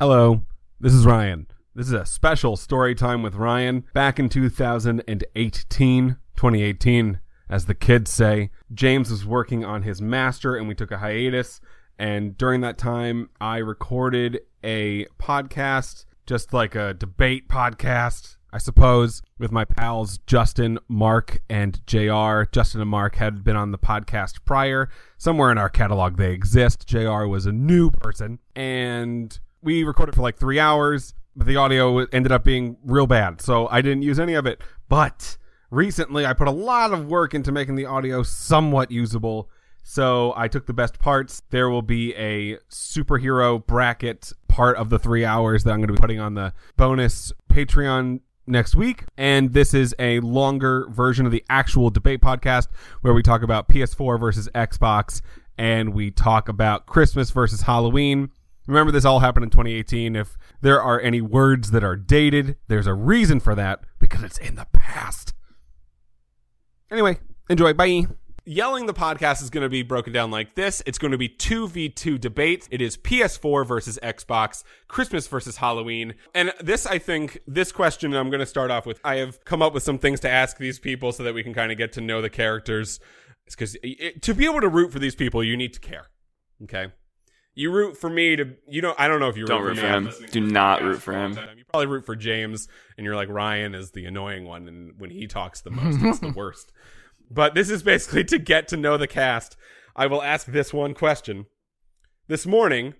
Hello, this is Ryan. This is a special story time with Ryan. Back in 2018, 2018, as the kids say, James was working on his master and we took a hiatus. And during that time, I recorded a podcast, just like a debate podcast, I suppose, with my pals Justin, Mark, and JR. Justin and Mark had been on the podcast prior. Somewhere in our catalog they exist. JR was a new person. And we recorded for like three hours, but the audio ended up being real bad. So I didn't use any of it. But recently I put a lot of work into making the audio somewhat usable. So I took the best parts. There will be a superhero bracket part of the three hours that I'm going to be putting on the bonus Patreon next week. And this is a longer version of the actual debate podcast where we talk about PS4 versus Xbox and we talk about Christmas versus Halloween. Remember, this all happened in 2018. If there are any words that are dated, there's a reason for that because it's in the past. Anyway, enjoy. Bye. Yelling the podcast is going to be broken down like this. It's going to be 2v2 debates. It is PS4 versus Xbox, Christmas versus Halloween. And this, I think, this question I'm going to start off with. I have come up with some things to ask these people so that we can kind of get to know the characters. It's Because eh, to be able to root for these people, you need to care. Okay. You root for me to you know I don't know if you Don't root for I'm him. Do not root for him. You probably root for James, and you're like Ryan is the annoying one, and when he talks the most, it's the worst. But this is basically to get to know the cast. I will ask this one question. This morning,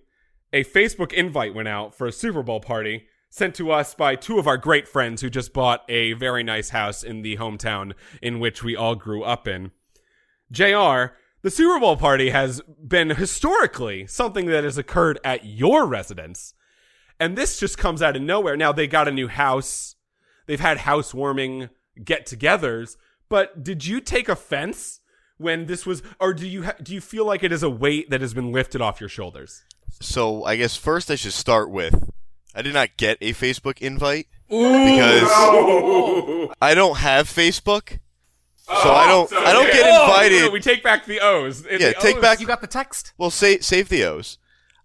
a Facebook invite went out for a Super Bowl party sent to us by two of our great friends who just bought a very nice house in the hometown in which we all grew up in. JR, the Super Bowl party has been historically something that has occurred at your residence. And this just comes out of nowhere. Now they got a new house. They've had housewarming get-togethers, but did you take offense when this was or do you ha- do you feel like it is a weight that has been lifted off your shoulders? So I guess first I should start with I did not get a Facebook invite because I don't have Facebook. So I don't I don't get Oh, invited. no, we take back the O's. Yeah, The take O's- back- You got the text? well, save save the O's.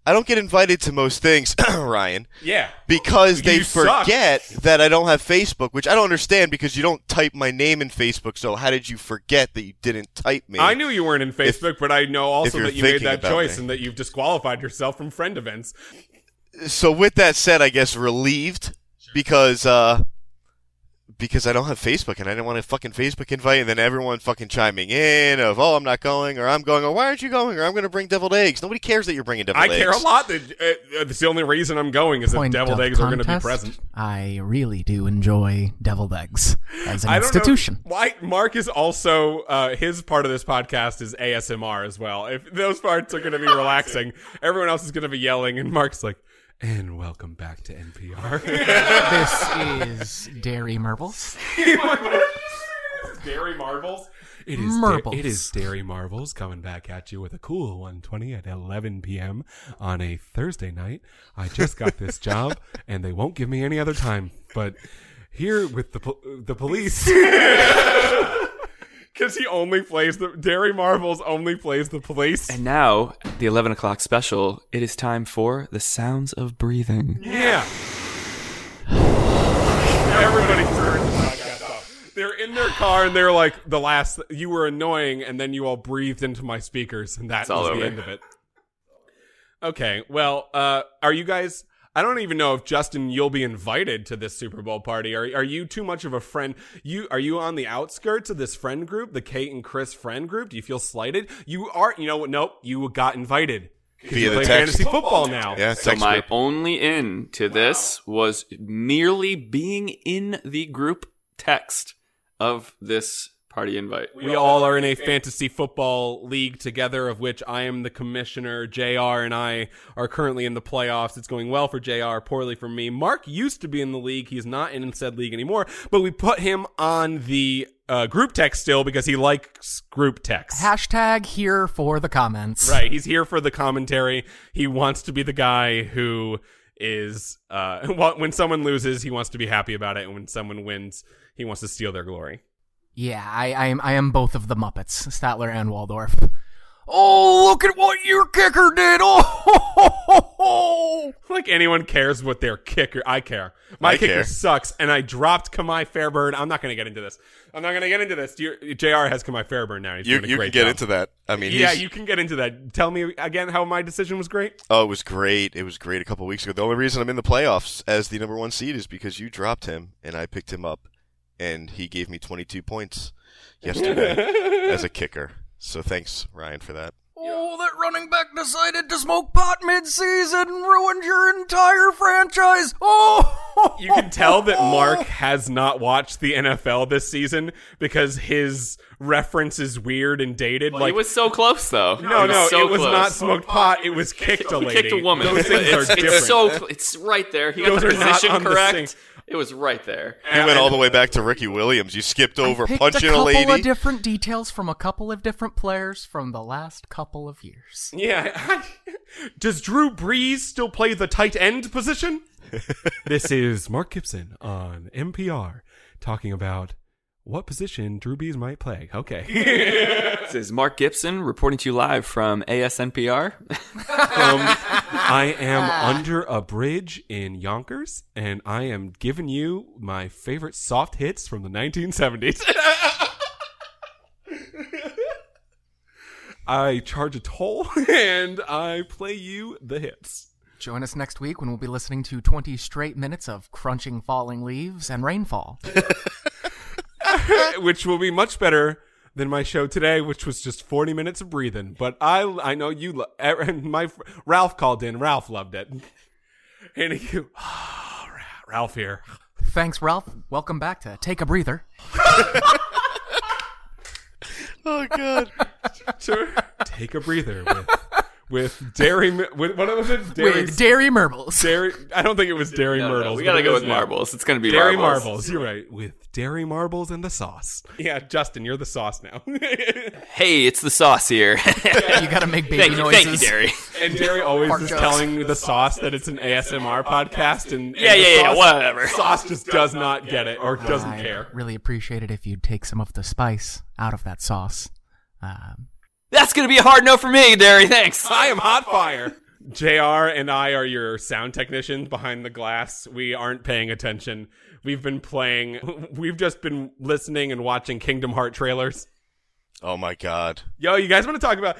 I don't get invited to most things, Ryan, Yeah. because they You suck. forget that I don't have Facebook, which I don't understand because you don't type my name in Facebook. So how did you forget that you didn't type me? I knew you weren't in Facebook, but I know also that you made that choice me. and that you've disqualified yourself from friend events. so with that said, I guess relieved because uh because I don't have Facebook and I didn't want a fucking Facebook invite and then everyone fucking chiming in of oh I'm not going or I'm going or why aren't you going or I'm going to bring deviled eggs. Nobody cares that you're bringing deviled I eggs. I care a lot that uh, it's the only reason I'm going is that deviled of eggs are going to be present. I really do enjoy deviled eggs as an I don't institution. know why Mark is also uh, his part of this podcast is ASMR as well. If those parts are going to be relaxing, everyone else is going to be yelling, and Mark's like, "And welcome back to NPR." this is Dairy Marbles. Dairy Marbles. It is Marbles. it is Dairy Marbles coming back at you with a cool 120 at 11 p.m. on a Thursday night. I just got this job, and they won't give me any other time. But here with the po- the police, because he only plays the Dairy Marbles only plays the police. And now, the 11 o'clock special, it is time for The Sounds of Breathing. Yeah. Everybody turns the podcast off. They're in their car and they're like, the last, you were annoying, and then you all breathed into my speakers, and that It's all was the over. end of it. Okay, well, uh, are you guys, I don't even know if Justin, you'll be invited to this Super Bowl party. Are, are you too much of a friend? You, are you on the outskirts of this friend group, the Kate and Chris friend group? Do you feel slighted? You are, you know what? Nope, you got invited. Via you the play text. fantasy football now. Yeah, So my group. only in to this was merely being in the group text of this party invite. We all are in a fantasy football league together, of which I am the commissioner. JR and I are currently in the playoffs. It's going well for JR, poorly for me. Mark used to be in the league. He's not in said league anymore, but we put him on the uh, group text still because he likes group text. Hashtag here for the comments. Right. He's here for the commentary. He wants to be the guy who is, uh, when someone loses, he wants to be happy about it. And when someone wins, he wants to steal their glory. Yeah, I, I am I am both of the Muppets, Statler and Waldorf. Oh, look at what your kicker did! Oh, Like anyone cares what their kicker. I care. My I kicker care. sucks, and I dropped Ka'imi Fairbairn. I'm not going to get into this. I'm not going to get into this. You're- Jr. has Ka'imi Fairbairn now. He's You, doing you can get job. into that. I mean, Yeah, he's- you can get into that. Tell me again how my decision was great. Oh, it was great. It was great a couple weeks ago. The only reason I'm in the playoffs as the number one seed is because you dropped him and I picked him up, and he gave me 22 points yesterday as a kicker. So thanks, Ryan, for that. oh, that running back decided to smoke pot mid-season, and ruined your entire franchise. Oh, You can tell that Mark has not watched the NFL this season because his reference is weird and dated. Well, like he was so close, though. no, He was no, so it was close. not smoked pot. It was kicked a He lady. kicked a woman. Those things it's, are it's different. so cl- it's right there. He got Those the not position on the correct. same- It was right there. You went all the way back to Ricky Williams. You skipped over Picked punching a a, couple lady. of different details from a couple of different players from the last couple of years. Yeah. Does Drew Brees still play the tight end position? this is Mark Gibson on NPR talking about what position Drew Brees might play. Okay. This is Mark Gibson reporting to you live from ASNPR. um, I am under a bridge in Yonkers, and I am giving you my favorite soft hits from the 1970s. I charge a toll, and I play you the hits. Join us next week when we'll be listening to 20 straight minutes of crunching falling leaves and rainfall. which will be much better than my show today, which was just 40 minutes of breathing. But I, I know you, lo- eh, and my Ralph called in. Ralph loved it, and he, Ralph here. Thanks, Ralph. Welcome back to Take a Breather. oh god. Sure. Take a breather with, with Dairy. With, what was it? Dairy. With Dairy Merbles. Dairy. I don't think it was Dairy No, no, Myrtles. we gotta go with now. marbles. It's gonna be Dairy marbles. marbles. You're right. With dairy marbles and the sauce. Yeah, Justin, you're the sauce now. Hey, it's the sauce here. You gotta make baby thank you, noises. thank you, Derry. and Dairy always Fart is jokes. telling the sauce that it's an ASMR podcast, and, and Yeah, the yeah, yeah, sauce- whatever. Sauce just does not get it or doesn't I care. really appreciate it if you'd take some of the spice out of that sauce. Um, That's gonna be a hard no for me, Derry. Thanks. I am hot fire. JR and I are your sound technicians behind the glass. We aren't paying attention. We've been playing, we've just been listening and watching Kingdom Heart trailers. Oh my god. Yo, you guys want to talk about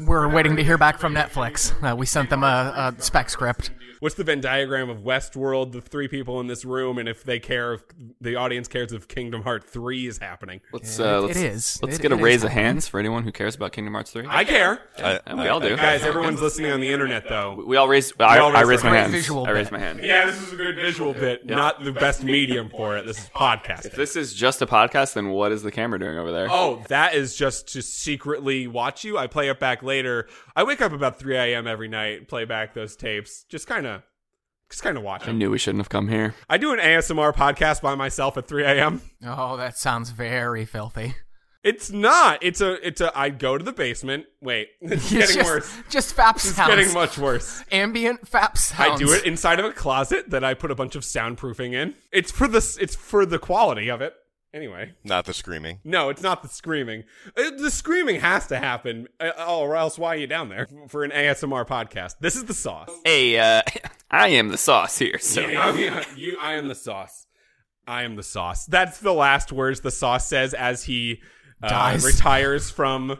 we're waiting to hear back from Netflix. Uh, we sent them a, a spec script. What's the Venn diagram of Westworld, the three people in this room, and if they care, if the audience cares if Kingdom Heart 3 is happening? Let's, uh, it- let's, it is. Let's It- get a raise of hands for anyone who cares about Kingdom Hearts 3. I care. I, And we all do. Guys, everyone's listening on the internet, though. We all raised. I, all I raised raised my hands. hands. Visual I raised bit. my hand. Yeah, this is a good visual bit, not the best medium for it. This is podcast. If this is just a podcast, then what is the camera doing over there? Oh, that is just to secretly watch you. I play it back later. I wake up about 3 a.m. every night, play back those tapes, just kind of, just kind of watch I knew we shouldn't have come here. I do an ASMR podcast by myself at 3 a.m. Oh, that sounds very filthy. It's not. It's a. It's a. I go to the basement. Wait, it's It's getting just, worse. Just fap It's sounds. getting much worse. Ambient fap sounds. I do it inside of a closet that I put a bunch of soundproofing in. It's for the. It's for the quality of it. Anyway. not the screaming. No, it's not the screaming. Uh, The screaming has to happen, uh, or else why are you down there for an ASMR podcast? This is the sauce. Hey, uh, I am the sauce here. So Yeah, yeah, you, I am the sauce. I am the sauce. That's the last words the sauce says as he uh, Dies. retires from.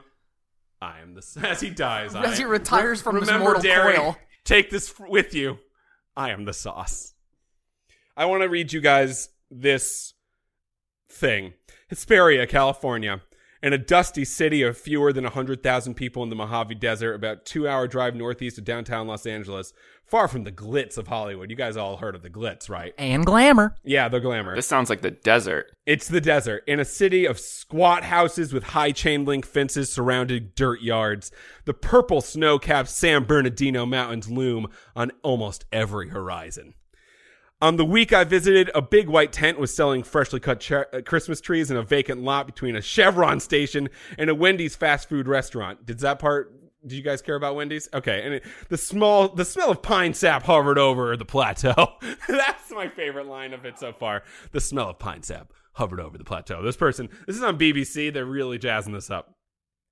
I am the as he dies. As I- he retires from his remember, mortal Derek, coil. Take this with you. I am the sauce. I want to read you guys this thing. Hesperia, California. in a dusty city of fewer than 100,000 people in the Mojave Desert, about two hour drive northeast of downtown Los Angeles, far from the glitz of Hollywood. You guys all heard of the glitz, right? And glamour. Yeah, the glamour. This sounds like the desert. It's the desert. In a city of squat houses with high chain link fences surrounding dirt yards, the purple snow capped San Bernardino Mountains loom on almost every horizon. On the week I visited, a big white tent was selling freshly cut ch- uh, Christmas trees in a vacant lot between a Chevron station and a Wendy's fast food restaurant. Did that part? Do you guys care about Wendy's? Okay, and it, the small, the smell of pine sap hovered over the plateau. That's my favorite line of it so far. The smell of pine sap hovered over the plateau. This person, this is on BBC. They're really jazzing this up.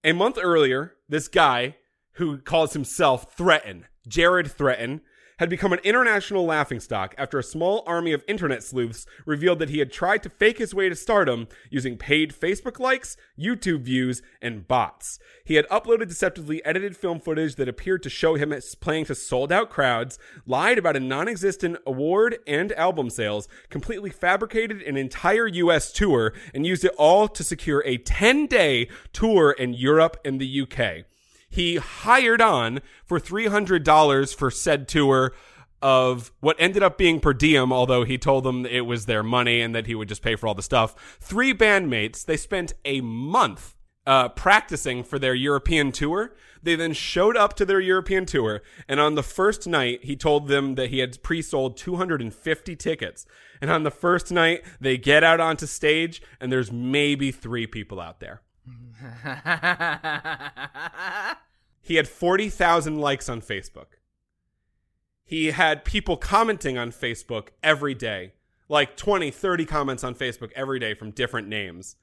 A month earlier, this guy who calls himself Threatin, Jared Threatin, had become an international laughingstock after a small army of internet sleuths revealed that he had tried to fake his way to stardom using paid Facebook likes, YouTube views, and bots. He had uploaded deceptively edited film footage that appeared to show him playing to sold out crowds, lied about a non existent award and album sales, completely fabricated an entire US tour, and used it all to secure a 10 day tour in Europe and the UK he hired on for $300 for said tour of what ended up being per diem, although he told them it was their money and that he would just pay for all the stuff. Three bandmates, they spent a month uh, practicing for their European tour. They then showed up to their European tour, and on the first night, he told them that he had pre sold 250 tickets. And on the first night, they get out onto stage, and there's maybe three people out there. He had 40,000 likes on Facebook. He had people commenting on Facebook every day, like 20, 30 comments on Facebook every day from different names.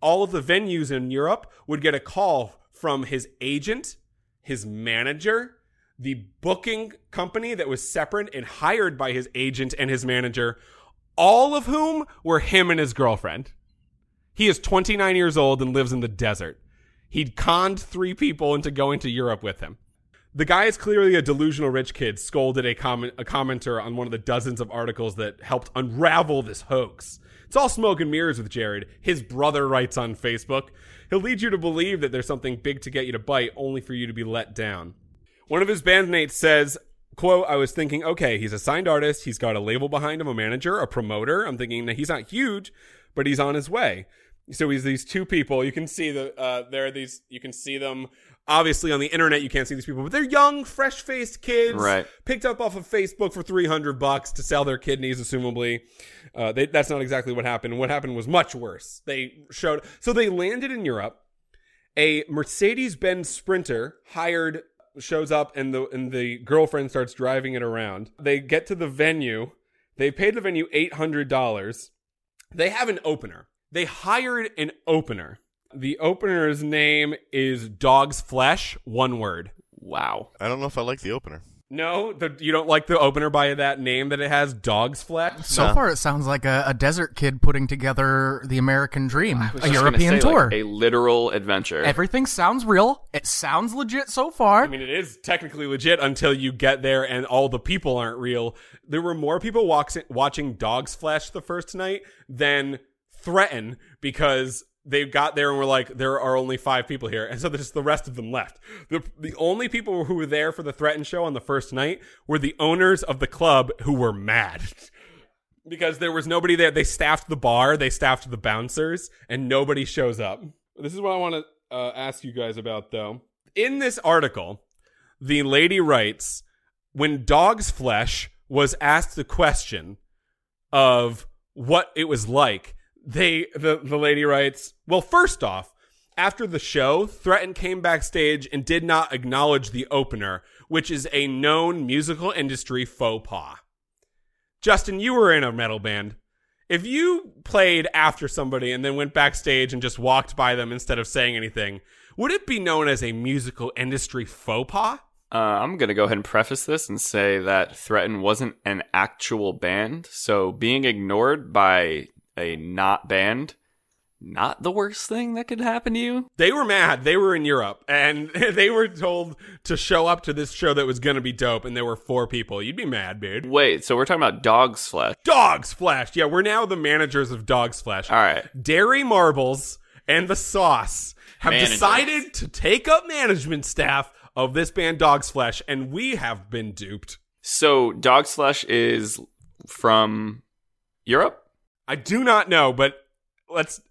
All of the venues in Europe would get a call from his agent, his manager, the booking company that was separate and hired by his agent and his manager, all of whom were him and his girlfriend. He is 29 years old and lives in the desert. He'd conned three people into going to Europe with him. The guy is clearly a delusional rich kid, scolded a, comment, a commenter on one of the dozens of articles that helped unravel this hoax. It's all smoke and mirrors with Jared. His brother writes on Facebook. He'll lead you to believe that there's something big to get you to bite, only for you to be let down. One of his bandmates says, quote, I was thinking, okay, he's a signed artist. He's got a label behind him, a manager, a promoter. I'm thinking that he's not huge, but he's on his way so he's these two people. You can see the uh, there are these. You can see them obviously on the internet. You can't see these people, but they're young, fresh faced kids, Right. Picked up off of Facebook for three hundred bucks to sell their kidneys, assumably. Uh, they, that's not exactly what happened. What happened was much worse. They showed so they landed in Europe. A Mercedes Benz Sprinter hired shows up, and the and the girlfriend starts driving it around. They get to the venue. They paid the venue eight hundred dollars. They have an opener they hired an opener. The opener's name is Dog's Flesh, one word. Wow. I don't know if I like the opener. No, the, you don't like the opener by that name that it has, Dog's Flesh? So No. far, it sounds like a, a desert kid putting together the American dream, was a just gonna European say, tour. like, a literal adventure. Everything sounds real. It sounds legit so far. I mean, it is technically legit until you get there and all the people aren't real. There were more people walks watching Dog's Flesh the first night than Threatin because they got there and were like, there are only five people here. And so just the rest of them left. The, the only people who were there for the threatened show on the first night were the owners of the club who were mad. because there was nobody there. They staffed the bar, they staffed the bouncers, and nobody shows up. This is what I want to uh, ask you guys about, though. In this article, the lady writes when Dog's Flesh was asked the question of what it was like, they the, the lady writes, Well, first off, after the show, Threatin came backstage and did not acknowledge the opener, which is a known musical industry faux pas. Justin, you were in a metal band. If you played after somebody and then went backstage and just walked by them instead of saying anything, would it be known as a musical industry faux pas? Uh, I'm going to go ahead and preface this and say that Threatin wasn't an actual band. So being ignored by a not band, not the worst thing that could happen to you. They were mad. They were in Europe and they were told to show up to this show that was going to be dope and there were four people. You'd be mad, dude. Wait, so we're talking about Dog's Flesh. Dog's Flesh. Yeah, we're now the managers of Dog's Flesh. All right. Dairy Marbles and the Sauce have Managers. decided to take up management staff of this band Dog's Flesh, and we have been duped. So Dog's Flesh is from Europe. I do not know, but let's.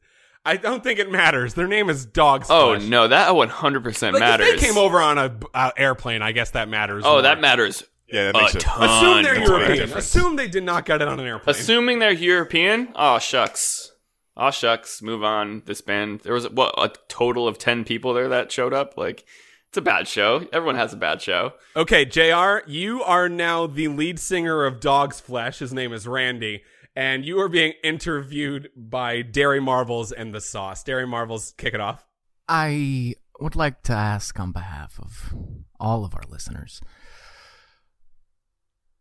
I don't think it matters. Their name is Dog's Flesh. Oh no, that 100 percent Like, matters. If they came over on a uh, airplane, I guess that matters. oh, more. that matters. Yeah, that a makes it. ton. Assume they're That's a big European. Assume they did not get it on an airplane. Assuming they're European. Oh shucks. Oh shucks. Move on. This band. There was what a total of 10 people there that showed up. Like it's a bad show. Everyone has a bad show. Okay, JR, you are now the lead singer of Dog's Flesh. His name is Randy. And you are being interviewed by Dairy Marvels and the Sauce. Dairy Marvels, kick it off. I would like to ask on behalf of all of our listeners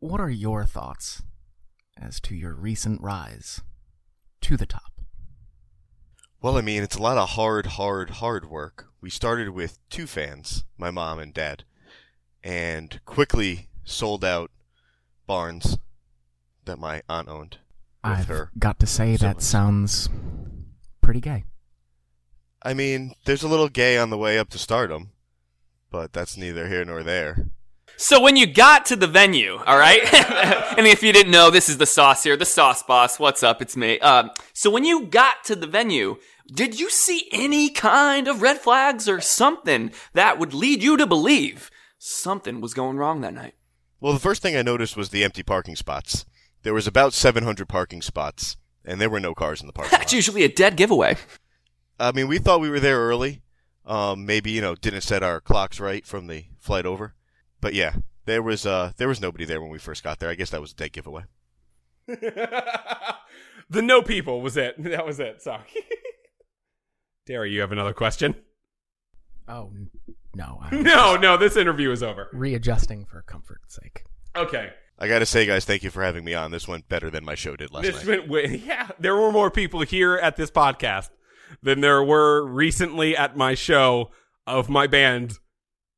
what are your thoughts as to your recent rise to the top? Well, I mean, it's a lot of hard, hard, hard work. We started with two fans, my mom and dad, and quickly sold out barns that my aunt owned with I've her. got to say that siblings. sounds pretty gay. I mean, there's a little gay on the way up to stardom, but that's neither here nor there. So when you got to the venue, all right, and if you didn't know, this is the sauce here, the sauce boss. What's up? It's me. Um, so when you got to the venue, did you see any kind of red flags or something that would lead you to believe something was going wrong that night? Well, the first thing I noticed was the empty parking spots. There was about 700 parking spots, and there were no cars in the parking That's lot. usually a dead giveaway. I mean, we thought we were there early. Um, maybe you know didn't set our clocks right from the flight over, but yeah, there was uh there was nobody there when we first got there. I guess that was a dead giveaway. the no people was it. That was it. Sorry. Dairy, you have another question? Oh, no. I'm No, no, this interview is over. readjusting for comfort's sake. Okay. I gotta say, guys, thank you for having me on. This went better than my show did last This night. went way, yeah, there were more people here at this podcast than there were recently at my show of my band,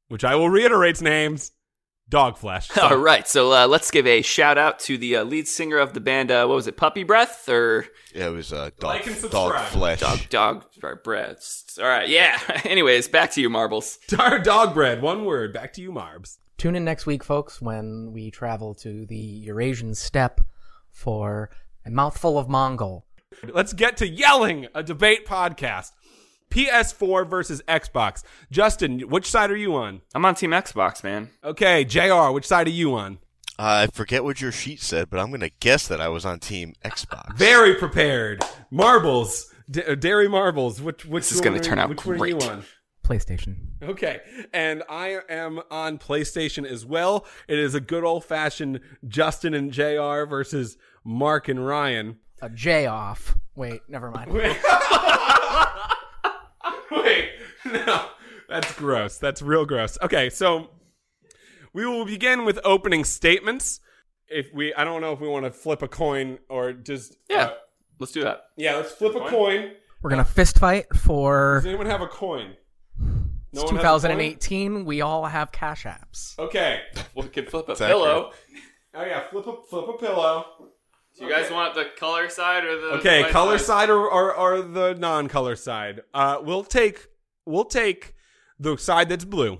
which I will reiterate's names, Dogflesh. So- All right, so uh, let's give a shout out to the uh, lead singer of the band. Uh, what was it, Puppy Breath or yeah, it was uh, dog, Like dog subscribe. flesh. Dog Dog Breaths? All right, yeah. Anyways, back to you, Marbles. Dog bread, one word. Back to you, Marbs. Tune in next week, folks, when we travel to the Eurasian steppe for a mouthful of Mongol. Let's get to yelling, a debate podcast. PS4 versus Xbox. Justin, which side are you on? I'm on Team Xbox, man. Okay, JR, which side are you on? I forget what your sheet said, but I'm gonna guess that I was on Team Xbox. Very prepared. Marbles, D- uh, Dairy Marbles. Which which This is gonna turn out which one are great. you on? PlayStation. Okay, and I am on PlayStation as well. It is a good old fashioned Justin and JR versus Mark and Ryan. A J off. Wait, never mind. Wait, no, that's gross. That's real gross. Okay, so we will begin with opening statements. If we, I don't know if we want to flip a coin or just Yeah, uh, let's do that. yeah. Let's flip a coin. We're gonna fist fight for Does anyone have a coin? No it's one has a coin? 2018. We all have cash apps. Okay. We could flip a It's pillow. Oh yeah, flip a flip a pillow. Do you guys want the color side or the Okay, white color side or, or or the non-color side. Uh, we'll take we'll take the side that's blue.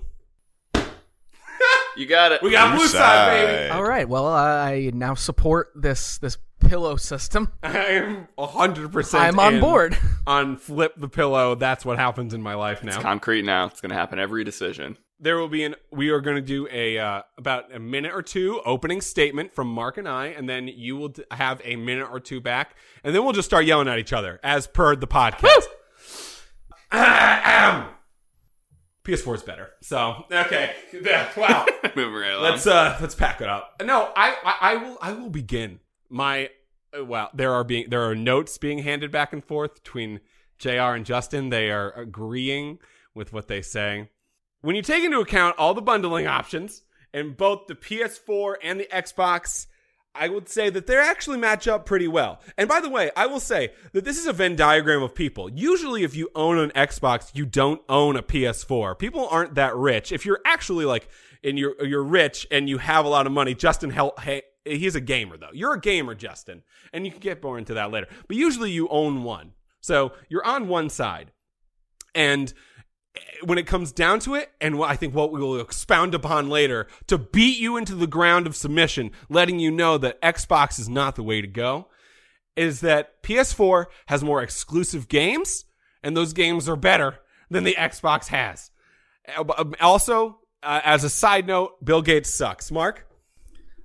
You got it. We got Blue blue side, baby. side. All right. Well, I now support this this pillow system. I am hundred percent. I'm on board. On flip the pillow. That's what happens in my life now. concrete now. It's gonna happen every decision. there will be an. We are going to do a uh, about a minute or two opening statement from Mark and I, and then you will have a minute or two back, and then we'll just start yelling at each other as per the podcast. Ahem. PS4 is better. So okay, Yeah, wow. Moving right along. let's uh let's pack it up. No, I I, I will I will begin my. Uh, Well, there are being there are notes being handed back and forth between Jr. and Justin. They are agreeing with what they say. When you take into account all the bundling options and both the PS4 and the Xbox, I would say that they actually match up pretty well. And by the way, I will say that this is a Venn diagram of people. Usually, if you own an Xbox, you don't own a PS4. People aren't that rich. If you're actually like, and you're you're rich and you have a lot of money, Justin, hel- hey, he's a gamer though. You're a gamer, Justin, and you can get more into that later. But usually, you own one, so you're on one side. And when it comes down to it, and I think what we will expound upon later, to beat you into the ground of submission, letting you know that Xbox is not the way to go, is that PS4 has more exclusive games, and those games are better than the Xbox has. But, um, Also, uh, as a side note, Bill Gates sucks. Mark?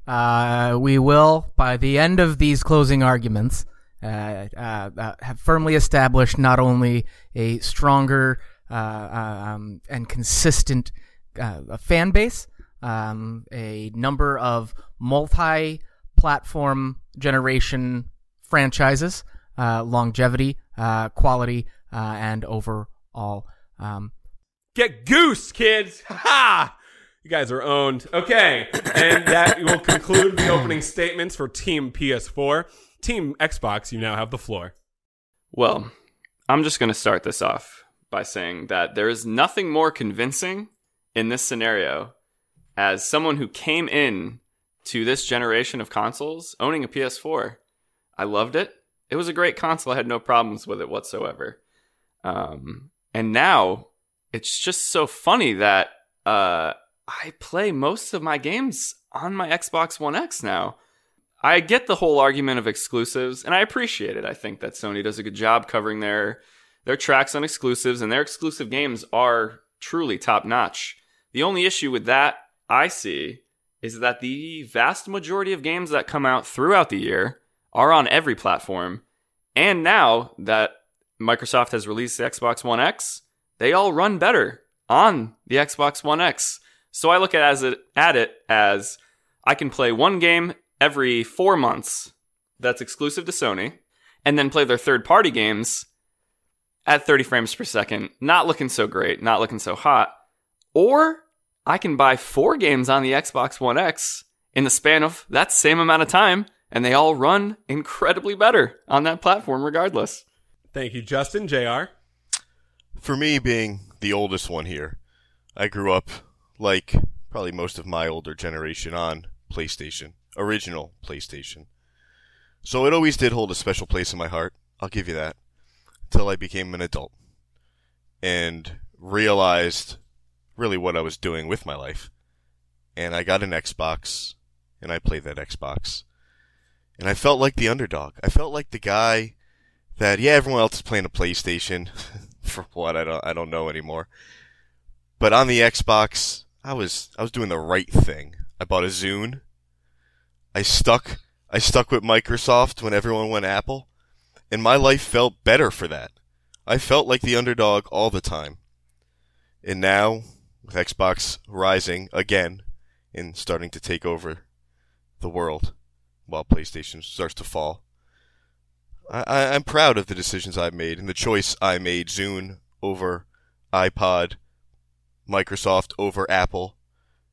Uh, we will, by the end of these closing arguments, uh, uh, uh, have firmly established not only a stronger um, and consistent uh, fan base, um, a number of multi-platform generation franchises, uh, longevity, uh, quality, uh, and overall. Um, Get goose, kids! Ha! You guys are owned. Okay, and that will conclude the opening statements for Team PS4. Team Xbox, you now have the floor. Well, I'm just going to start this off by saying that there is nothing more convincing in this scenario as someone who came in to this generation of consoles owning a PS4. I loved it. It was a great console. I had no problems with it whatsoever. Um, and now it's just so funny that uh, I play most of my games on my Xbox One X now. I get the whole argument of exclusives, and I appreciate it. I think that Sony does a good job covering their their tracks on exclusives, and their exclusive games are truly top notch. The only issue with that I see is that the vast majority of games that come out throughout the year are on every platform, and now that Microsoft has released the Xbox One X, they all run better on the Xbox One X. So I look at as it at it as I can play one game every four months that's exclusive to Sony, and then play their third party games at 30 frames per second, not looking so great, not looking so hot. Or I can buy four games on the Xbox One X in the span of that same amount of time, and they all run incredibly better on that platform regardless. Thank you, Justin. JR? For me, being the oldest one here, I grew up like probably most of my older generation on PlayStation, original PlayStation. So it always did hold a special place in my heart. I'll give you that. Until I became an adult and realized really what I was doing with my life. And I got an Xbox and I played that Xbox. And I felt like the underdog. I felt like the guy that yeah, everyone else is playing a PlayStation. For what I don't I don't know anymore. But on the Xbox, I was I was doing the right thing. I bought a Zune. I stuck I stuck with Microsoft when everyone went Apple, and my life felt better for that. I felt like the underdog all the time. And now, with Xbox rising again and starting to take over the world, while PlayStation starts to fall, I, I'm proud of the decisions I've made and the choice I made Zune over iPod, Microsoft over Apple,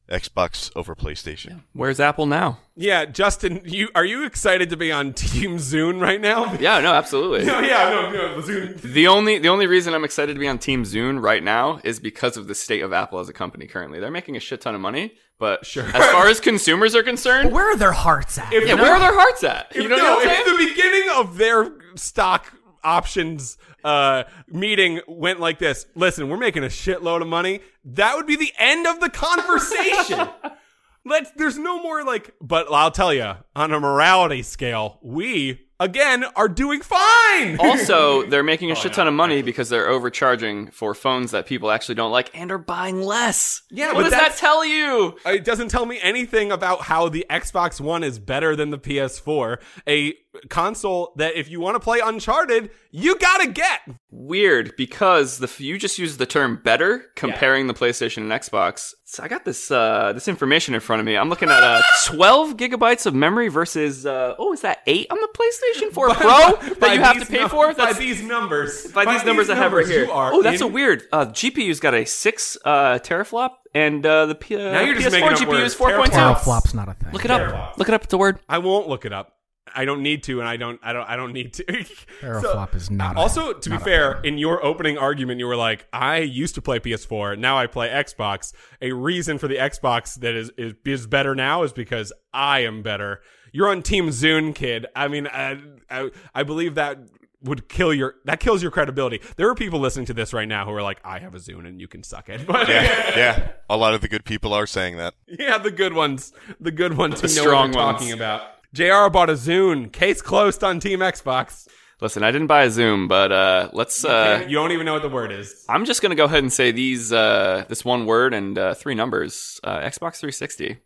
Xbox over PlayStation. Where's Apple now? Yeah, Justin, you are you excited to be on Team Zune right now? Yeah, no, absolutely. No, yeah, no, no, Zune. The only the only reason I'm excited to be on Team Zune right now is because of the state of Apple as a company currently. They're making a shit ton of money, but Sure. as far as consumers are concerned, where are their hearts at? If- yeah, where are their hearts at? If, You know no, what I'm saying? if the beginning of their stock options uh, meeting went like this, listen, we're making a shitload of money. That would be the end of the conversation. Let's. There's no more like. But I'll tell you, on a morality scale, we again are doing fine. also, they're making a Oh, shit ton of money because they're overcharging for phones that people actually don't like and are buying less. Yeah, what but does that's- that tell you? It doesn't tell me anything about how the Xbox One is better than the PS4, a console that if you want to play Uncharted, you gotta get. Weird because the you just used the term better comparing the PlayStation and Xbox. So I got this uh, this information in front of me. I'm looking at uh, 12 gigabytes of memory versus uh, oh is that eight on the PlayStation 4 Pro that By you have to pay num- for? by That's these numbers. by these numbers I have right here. Oh, that's a weird. Uh, GPU's got a six uh, teraflop, and uh, the P- uh, Now you're just PS4 making GPU is 4.2. Teraflops. Teraflop's not a thing. Look it up. Look it up. It's a word. I won't look it up. I don't need to, and I don't. I don't. I don't need to. Teraflop is not a- Also, to be not a fair, in your opening argument, you were like, "I used to play PS4, now I play Xbox." A reason for the Xbox that is is, is better now is because I am better. You're on Team Zune, kid. I mean, I, I, I believe that would kill your that kills your credibility. There are people listening to this right now who are like, I have a Zune and you can suck it. But Yeah, yeah. A lot of the good people are saying that. Yeah, the good ones. The good ones who The know strong what we're ones. talking about. JR bought a Zune. Case closed on Team Xbox. Listen, I didn't buy a Zoom, but uh, let's. Uh, you don't even know what the word is. I'm just gonna go ahead and say these uh, this one word and uh, three numbers. Uh, Xbox 360.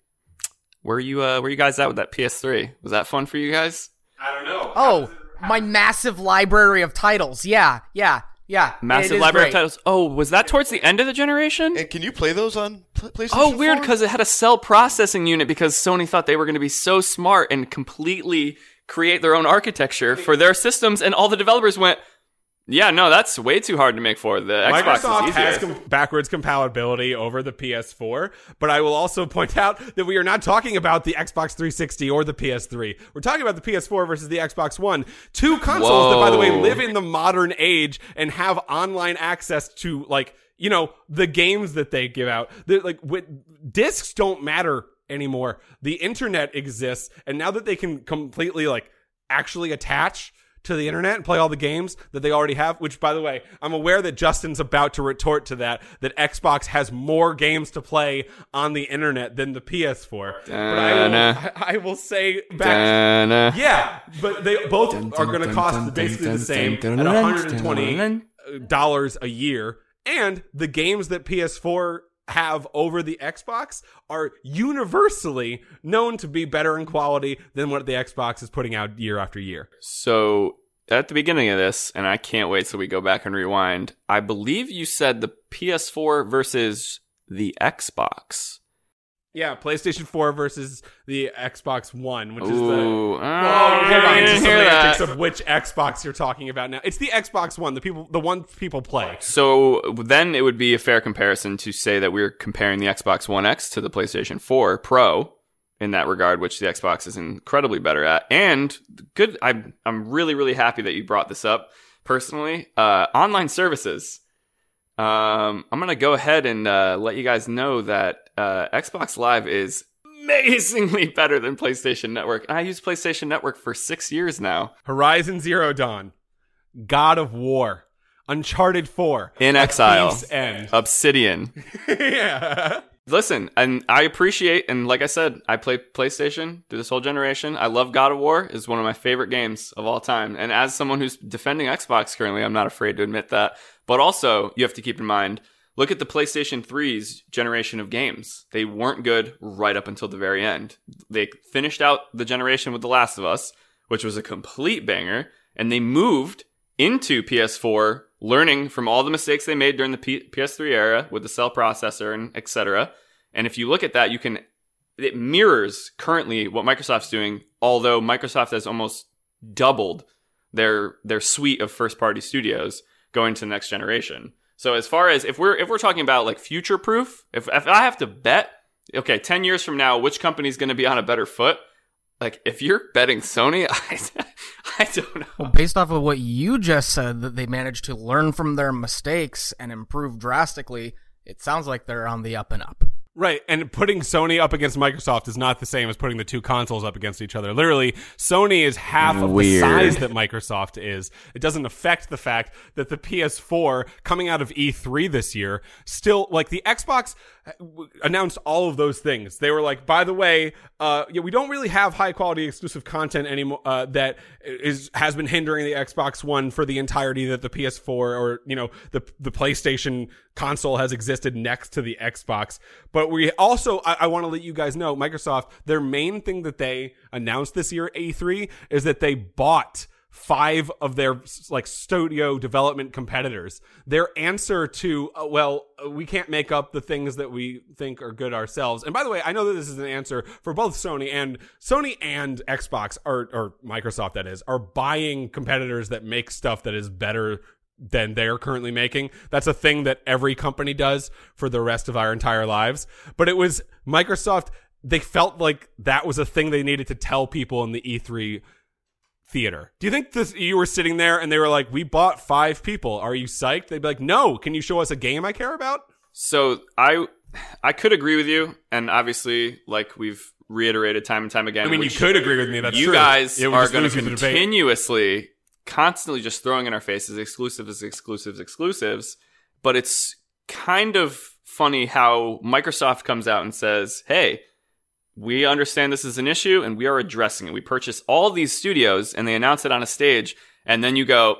Where you uh, where you guys at with that PS3? Was that fun for you guys? I don't know. Oh, my massive library of titles. Yeah, yeah, yeah. Massive library great. of titles. Oh, was that towards the end of the generation? And can you play those on PlayStation? Oh, weird, because it had a cell processing unit because Sony thought they were going to be so smart and completely create their own architecture for their systems, and all the developers went, "Yeah, no, that's way too hard to make for the Xbox." Microsoft has com- backwards compatibility over the PS4, but I will also point out that we are not talking about the Xbox 360 or the PS3. We're talking about the PS4 versus the Xbox One. Two consoles that, by the way, live in the modern age and have online access to, like, you know, the games that they give out. They're, like, with, discs don't matter anymore. The internet exists, and now that they can completely, like, actually attach to the internet and play all the games that they already have. Which, by the way, I'm aware that Justin's about to retort to that that Xbox has more games to play on the internet than the PS4. But I will, Da-na. I will say back. Yeah, but they both are going to cost basically the same at 120 dollars a year, and the games that PS4 have over the Xbox are universally known to be better in quality than what the Xbox is putting out year after year. So at the beginning of this, and I can't wait till we go back and rewind. I believe you said the PS4 versus the Xbox. Yeah, PlayStation 4 versus the Xbox One, which is the Ooh, Oh, oh, hold on to hear semantics that. of which Xbox you're talking about now. It's the Xbox One, the people, the one people play. So then it would be a fair comparison to say that we're comparing the Xbox One X to the PlayStation 4 Pro in that regard, which the Xbox is incredibly better at. And good, I'm I'm really really happy that you brought this up. Personally, uh, online services. Um, I'm gonna go ahead and uh, let you guys know that uh, Xbox Live is amazingly better than PlayStation Network. And I use PlayStation Network for six years now. Horizon Zero Dawn, God of War, Uncharted 4, In A Exile, Thief's End. Obsidian. yeah. Listen, and I appreciate, and like I said, I play PlayStation through this whole generation. I love God of War; is one of my favorite games of all time. And as someone who's defending Xbox currently, I'm not afraid to admit that. But also, you have to keep in mind, look at the PlayStation 3's generation of games. They weren't good right up until the very end. They finished out the generation with The Last of Us, which was a complete banger, and they moved into PS4, learning from all the mistakes they made during the P- PS3 era with the cell processor and etc. And if you look at that, you can it mirrors currently what Microsoft's doing, although Microsoft has almost doubled their their suite of first party studios going to the next generation. So as far as if we're if we're talking about like future proof, if if I have to bet, okay, 10 years from now which company's going to be on a better foot? Like if you're betting Sony, I I don't know. Well, based off of what you just said, that they managed to learn from their mistakes and improve drastically, it sounds like they're on the up and up. Right, and putting Sony up against Microsoft is not the same as putting the two consoles up against each other. Literally, Sony is half of the size that Microsoft is. It doesn't affect the fact that the PS4 coming out of E3 this year still like the Xbox announced all of those things. They were like, by the way, uh, yeah, we don't really have high quality exclusive content anymore uh, that is has been hindering the Xbox One for the entirety that the PS4 or you know the the PlayStation console has existed next to the Xbox. But we also, I, I want to let you guys know, Microsoft, their main thing that they announced this year A3 is that they bought five of their like studio development competitors. Their answer to, uh, well, uh, we can't make up the things that we think are good ourselves. And by the way, I know that this is an answer for both Sony and Sony and Xbox or, or Microsoft that is, are buying competitors that make stuff that is better than they're currently making. That's a thing that every company does for the rest of our entire lives. But it was Microsoft, they felt like that was a thing they needed to tell people in the E3 theater. Do you think this you were sitting there and they were like, "We bought 5 people. Are you psyched?" They'd be like, "No, can you show us a game I care about?" So I I could agree with you, and obviously, like we've reiterated time and time again. I mean, you could agree with me. That's you true. guys are going to you the debate. continuously constantly just throwing in our faces exclusives, exclusives, exclusives. But it's kind of funny how Microsoft comes out and says, "Hey, we understand this is an issue and we are addressing it. We purchase all these studios and they announce it on a stage, and then you go,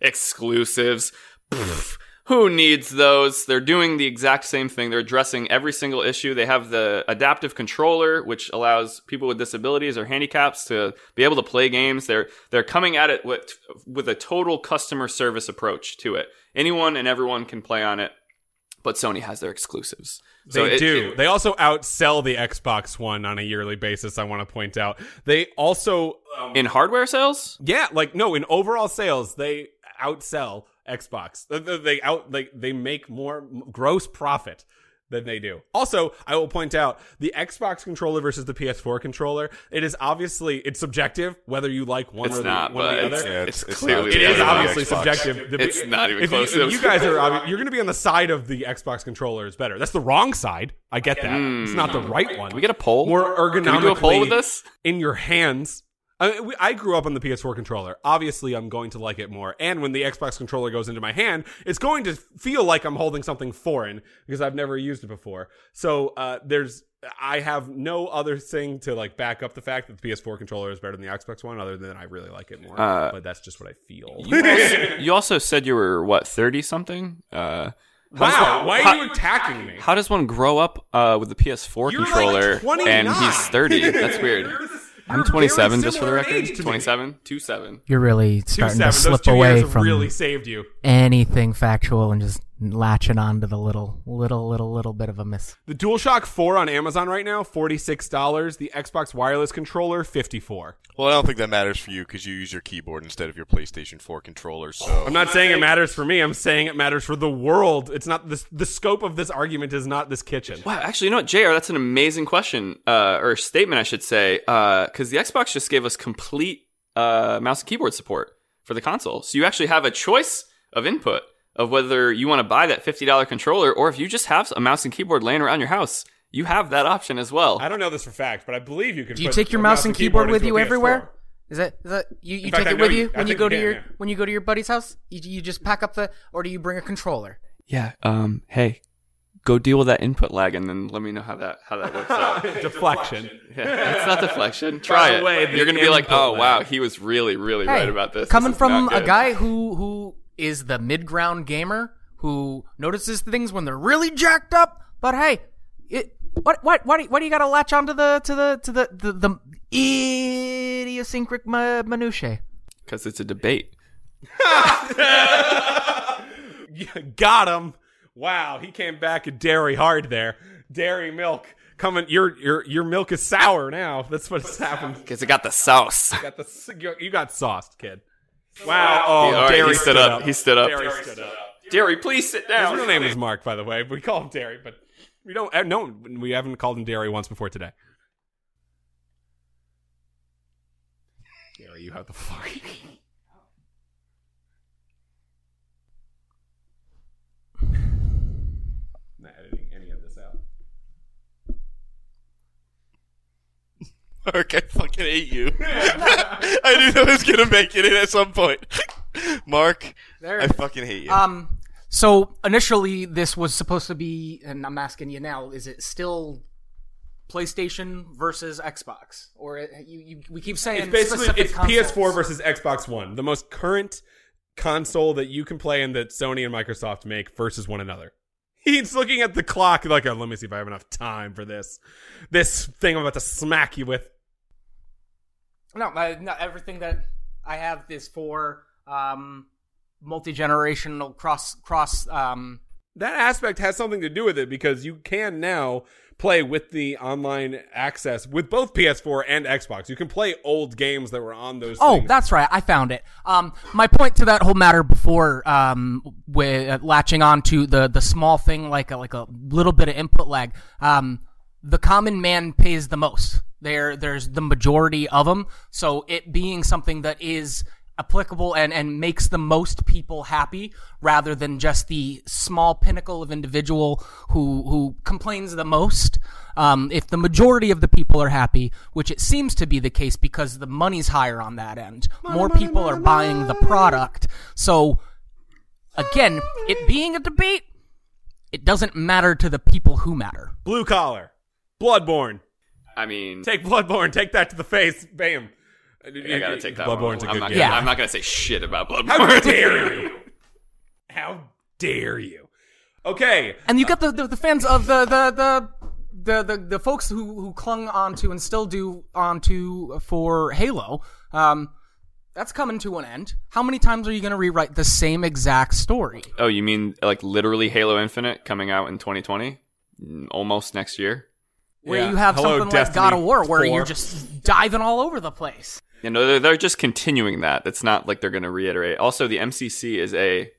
exclusives. Pff, who needs those? They're doing the exact same thing. They're addressing every single issue. They have the adaptive controller, which allows people with disabilities or handicaps to be able to play games. They're they're coming at it with with a total customer service approach to it. Anyone and everyone can play on it, but Sony has their exclusives. They So it- do. it- they also outsell the Xbox One on a yearly basis. I want to point out. They also, um, in hardware sales. yeah, like no, in overall sales, they outsell Xbox. They- They they out like they make more gross profit than they do. Also, I will point out the Xbox controller versus the PS4 controller. It is obviously it's subjective whether you like one It's or the, not, one or but the it's, other. Yeah, it's, it's- it's clearly It the is other one. obviously Xbox. subjective. The- It's not even if close. You, if you guys are, obvi- you're going to be on the side of the Xbox controller is better. That's the wrong side. I get that. It's not the hmm. right one. Can we get a poll? more ergonomically Can we do a poll with this? in your hands. I, mean, I grew up on the PS4 controller. Obviously, I'm going to like it more. And when the Xbox controller goes into my hand, it's going to feel like I'm holding something foreign because I've never used it before. So uh, there's, I have no other thing to like back up the fact that the PS4 controller is better than the Xbox One, other than I really like it more. Uh, but that's just what I feel. You also, you also said you were what thirty something. Uh, wow, why are you attacking me? how does one grow up uh, with the PS4 You're controller 29. and he's thirty? That's weird. I'm 27, just for the record. Twenty-seven. 27, 27. You're really starting seven. to Those slip two away years have from really saved you. anything factual and just latching on to the little, little, little, little bit of a miss. The DualShock 4 on Amazon right now, $46. The Xbox wireless controller, 54 Well, I don't think that matters for you because you use your keyboard instead of your PlayStation 4 controller. So I'm not saying it matters for me. I'm saying it matters for the world. It's not this. The scope of this argument is not this kitchen. Wow, actually, you know what, JR, that's an amazing question, uh, or statement, I should say, because the Xbox just gave us complete uh, mouse and keyboard support for the console. So you actually have a choice of input of whether you want to buy that $50 controller or if you just have a mouse and keyboard laying around your house, you have that option as well. I don't know this for fact, but I believe you can. Do you put take your mouse and keyboard with you everywhere? Is that is that you, you fact, take I it with you- you when you go you to can, your yeah. when you go to your buddy's house? You, you just pack up the or do you bring a controller? yeah, um, hey, go deal with that input lag and then let me know how that how that works out. Deflection. Yeah, it's not deflection. Try the it. way, You're gonna be like, oh lag. wow, he was really, really right about this. Coming This from a guy who who is the mid ground gamer who notices things when they're really jacked up. But hey, it what what why do you, why do you got to latch onto the to the to the the, the idiosyncratic ma- minutiae? because it's a debate. Got him. Wow, he came back at dairy hard there. Dairy milk coming. Your your your milk is sour now. That's what's happened. Because it got the sauce. You Got the you got sauced, kid. Wow. Oh, All right, Dairy he stood up. He stood up. Dairy stood up. Jerry, please sit down. His real name is Mark, by the way. We call him Dairy, but we don't. uh, No, we haven't called him Dairy once before today. Dairy, you have the floor. Not editing any of this out. Mark, I fucking hate you. I knew that was gonna make it in at some point. Mark, There. I fucking hate you. Um. So initially, this was supposed to be, and I'm asking you now: is it still PlayStation versus Xbox, or it, you, you we keep saying It's basically it's consoles? PS4 versus Xbox One, the most current console that you can play and that Sony and Microsoft make versus one another. He's looking at the clock like, oh, let me see if I have enough time for this. This thing I'm about to smack you with. No, I, not everything that I have is for um, multi generational cross cross. Um, That aspect has something to do with it because you can now play with the online access with both PS4 and Xbox. You can play old games that were on those. oh, things. that's right. I found it. Um, my point to that whole matter before, um, with uh, latching on to the the small thing like a, like a little bit of input lag. Um, the common man pays the most. There, there's the majority of them. So it being something that is applicable and, and makes the most people happy rather than just the small pinnacle of individual who who complains the most. Um, if the majority of the people are happy, which it seems to be the case because the money's higher on that end, more people are buying the product. So again, it being a debate, it doesn't matter to the people who matter. Blue collar, Bloodborne. I mean, Take Bloodborne. Take that to the face. Bam. I gotta take that. Bloodborne's one. a I'm good not, game. Yeah. I'm not gonna say shit about Bloodborne. How dare you? How dare you? Okay. And you got the, the, the fans of the the the the, the, the folks who, who clung onto and still do onto for Halo. Um, that's coming to an end. How many times are you going to rewrite the same exact story? Oh, you mean like literally Halo Infinite coming out in 2020, Mm, almost next year? Where Yeah. you have Hello, something like God of War, where 4. you're just diving all over the place. You know, they're, they're just continuing that. It's not like they're going to reiterate. Also, the MCC is a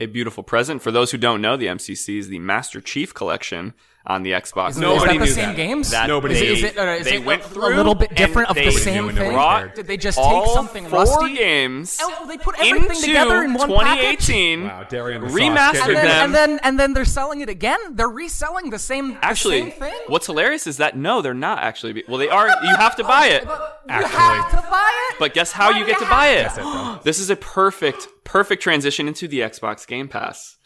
a beautiful present for those who don't know. The MCC is the Master Chief Collection on the Xbox. Isn't, Nobody is that the knew same that. games? That Nobody is, it- knew. is it, uh, is they it went a, through a little bit different of the same knew thing? brought Did they just take all something four rusty? games Oh, they put everything into together in one package? 2018. Wow, Darian the remastered King. and then, them. and then and then they're selling it again. They're reselling the same the Actually, same thing. what's hilarious is that no, they're not actually. Well, they are. You have to buy it. But Actually. you have to buy it. But guess how you get to buy it? That's it, bro. this is a perfect, perfect transition into the Xbox Game Pass.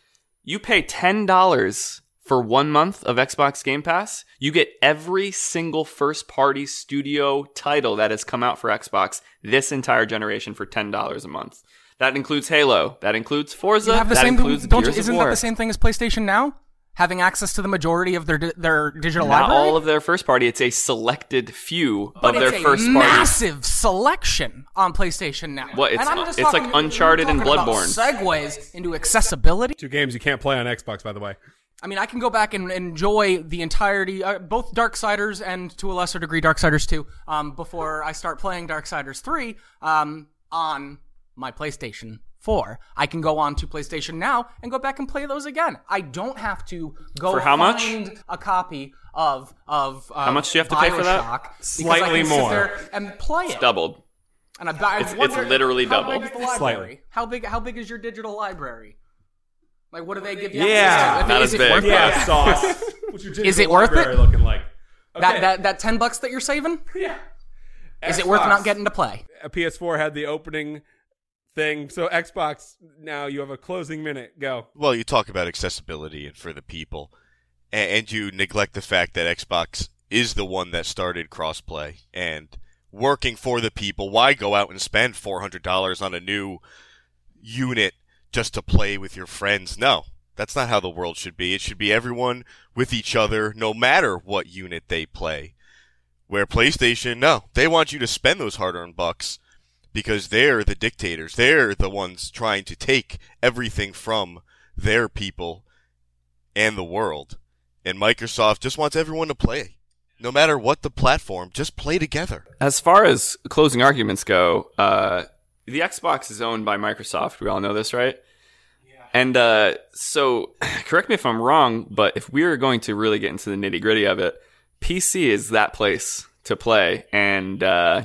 You pay ten dollars for one month of Xbox Game Pass. You get every single first-party studio title that has come out for Xbox this entire generation for ten dollars a month. That includes Halo. That includes Forza. You have the that same. includes Don't, Gears isn't of that the same thing as PlayStation now? Having access to the majority of their di- their digital Not library. all of their first party. It's a selected few but of it's their a first party. massive selection on PlayStation now. What, it's- And I'm just it's talking- like Uncharted and we're about Bloodborne. Segues into accessibility. Two games you can't play on Xbox, by the way. I mean, I can go back and enjoy the entirety, uh, both Darksiders and to a lesser degree Darksiders 2, um, before I start playing Darksiders 3 um, on my PlayStation 4. I can go on to PlayStation Now and go back and play those again. I don't have to go For how much? find a copy of of uh, How much do you have to pay for that? Bioshock Slightly I can sit more. and play it. Doubled. And I, I It's- wonder, it's literally how doubled. Big is the library? Slightly. How big? How big is your digital library? Like, what do they give you? Yeah. access to? Not as it big. worth it? Yeah, sauce. What's your Is it worth it? Looking like That, Okay. that that ten bucks that you're saving? yeah. Is it worth not getting to play? Uh, a PS4 had the opening thing, so Xbox now you have a closing minute. Go. Well, you talk about accessibility and for the people, and, and you neglect the fact that Xbox is the one that started crossplay and working for the people. Why go out and spend four hundred dollars on a new unit just to play with your friends? No, that's not how the world should be. It should be everyone with each other, no matter what unit they play. Where PlayStation, no, they want you to spend those hard-earned bucks because they're the dictators. They're the ones trying to take everything from their people and the world. And Microsoft just wants everyone to play. No matter what the platform, just play together. As far as closing arguments go, uh, the Xbox is owned by Microsoft. We all know this, right? And uh, so, correct me if I'm wrong, but if we are going to really get into the nitty gritty of it, PC is that place to play, and uh,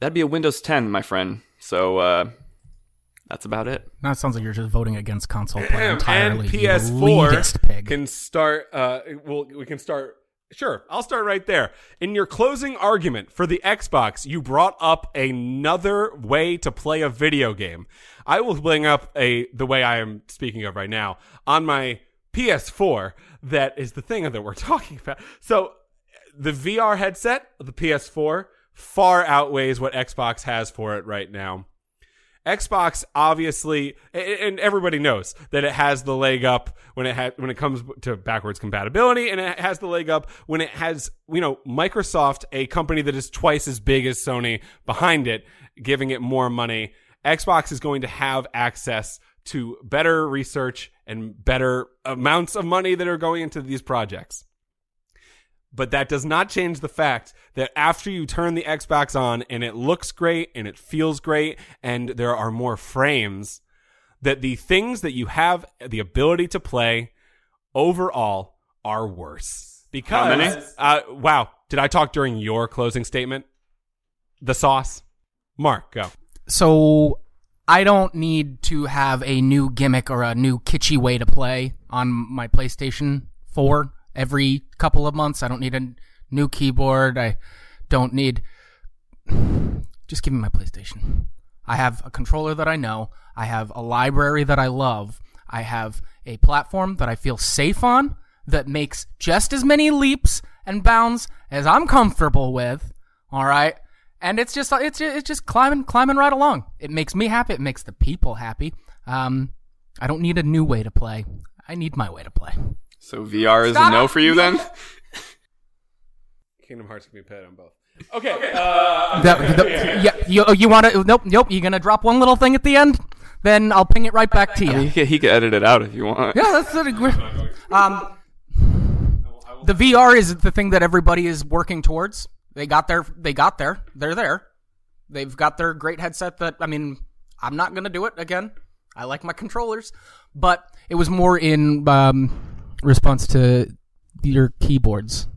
that'd be a Windows 10, my friend. So uh, that's about it. Now it sounds like you're just voting against console play and entirely. you PS4 pig. can start. Uh, well, we can start. Sure, I'll start right there. In your closing argument for the Xbox, you brought up another way to play a video game. I will bring up a the way I am speaking of right now on my PS4. That is the thing that we're talking about. So, the VR headset, the PS4, far outweighs what Xbox has for it right now. Xbox obviously, and everybody knows that it has the leg up when it ha- when it comes to backwards compatibility, and it has the leg up when it has you know Microsoft, a company that is twice as big as Sony behind it, giving it more money. Xbox is going to have access to better research and better amounts of money that are going into these projects. But that does not change the fact that after you turn the Xbox on and it looks great and it feels great and there are more frames, that the things that you have the ability to play overall are worse. Because, How many? Uh, wow, did I talk during your closing statement? The sauce? Mark, go. so I don't need to have a new gimmick or a new kitschy way to play on my PlayStation 4 every couple of months. I don't need a new keyboard. I don't need. Just give me my PlayStation. I have a controller that I know. I have a library that I love. I have a platform that I feel safe on that makes just as many leaps and bounds as I'm comfortable with. All right. And it's just it's it's just climbing climbing right along. It makes me happy. It makes the people happy. Um, I don't need a new way to play. I need my way to play. So VR is Stop a no for you then? Kingdom Hearts can be paired on both. Okay. Uh, The- the- yeah, you you want to? Nope, nope. You gonna drop one little thing at the end? Then I'll ping it right back to you. he, could, he could edit it out if you want. Yeah, that's a great. Um, the VR is the thing that everybody is working towards. They got their, they got there, they're there. They've got their great headset. That I mean, I'm not gonna do it again. I like my controllers, but it was more in um, response to your keyboards.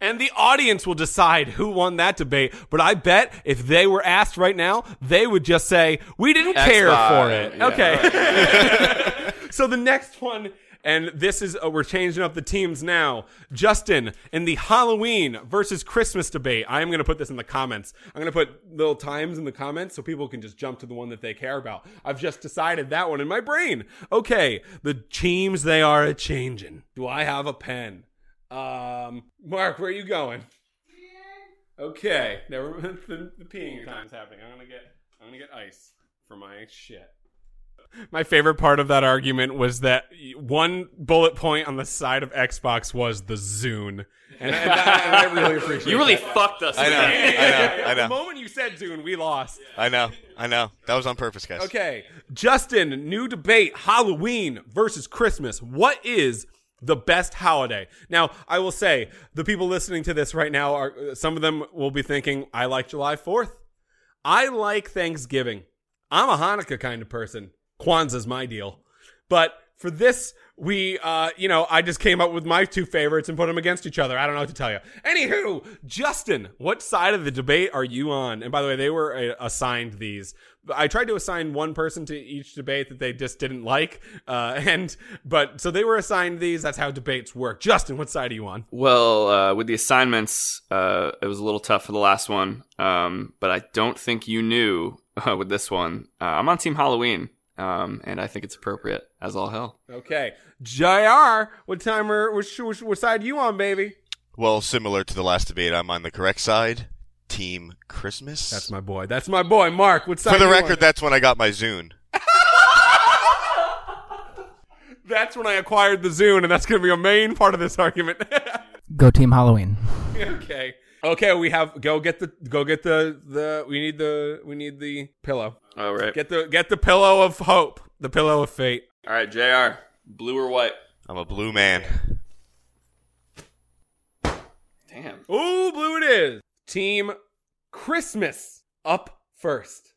and the audience will decide who won that debate. But I bet if they were asked right now, they would just say, "We didn't care for it." yeah. Okay. so the next one, and this is uh, we're changing up the teams now. Justin in the Halloween versus Christmas debate. I am going to put this in the comments. I'm going to put little times in the comments so people can just jump to the one that they care about. I've just decided that one in my brain. Okay, the teams they are a changing. Do I have a pen? Um, Mark, where are you going? Okay, never mind. The, the peeing time's happening. I'm gonna get I'm gonna get ice for my shit. My favorite part of that argument was that one bullet point on the side of Xbox was the Zune, and, and, that- and I really appreciate. You really that. fucked us. I know. I know, I The moment you said Zune, we lost. I know, I know. That was on purpose, guys. Okay, Justin, new debate: Halloween versus Christmas. What is the best holiday? Now, I will say the people listening to this right now are some of them will be thinking, "I like July Fourth. I like Thanksgiving. I'm a Hanukkah kind of person. Kwanzaa's my deal. But for this, we, uh, you know, I just came up with my two favorites and put them against each other. I don't know what to tell you. Anywho, Justin, what side of the debate are you on? And by the way, they were uh, assigned these. I tried to assign one person to each debate that they just didn't like, uh, and but so they were assigned these. That's how debates work. Justin, what side are you on? Well, uh, with the assignments, uh, it was a little tough for the last one, um, but I don't think you knew uh, with this one. Uh, I'm on Team Halloween, um, and I think it's appropriate as all hell. Okay, Jr. What timer? Which, which, what side you on, baby? Well, similar to the last debate, I'm on the correct side. Team Christmas. That's my boy. That's my boy, Mark. What side? For the you on? record, that's when I got my Zune. That's when I acquired the Zune, and that's going to be a main part of this argument. Go Team Halloween. okay. Okay, we have go get the go get the the we need the we need the pillow. All right. Get the get the pillow of hope, the pillow of fate. All right, Jr. Blue or white? I'm a blue man. Damn. Ooh, blue it is. Team Christmas up first.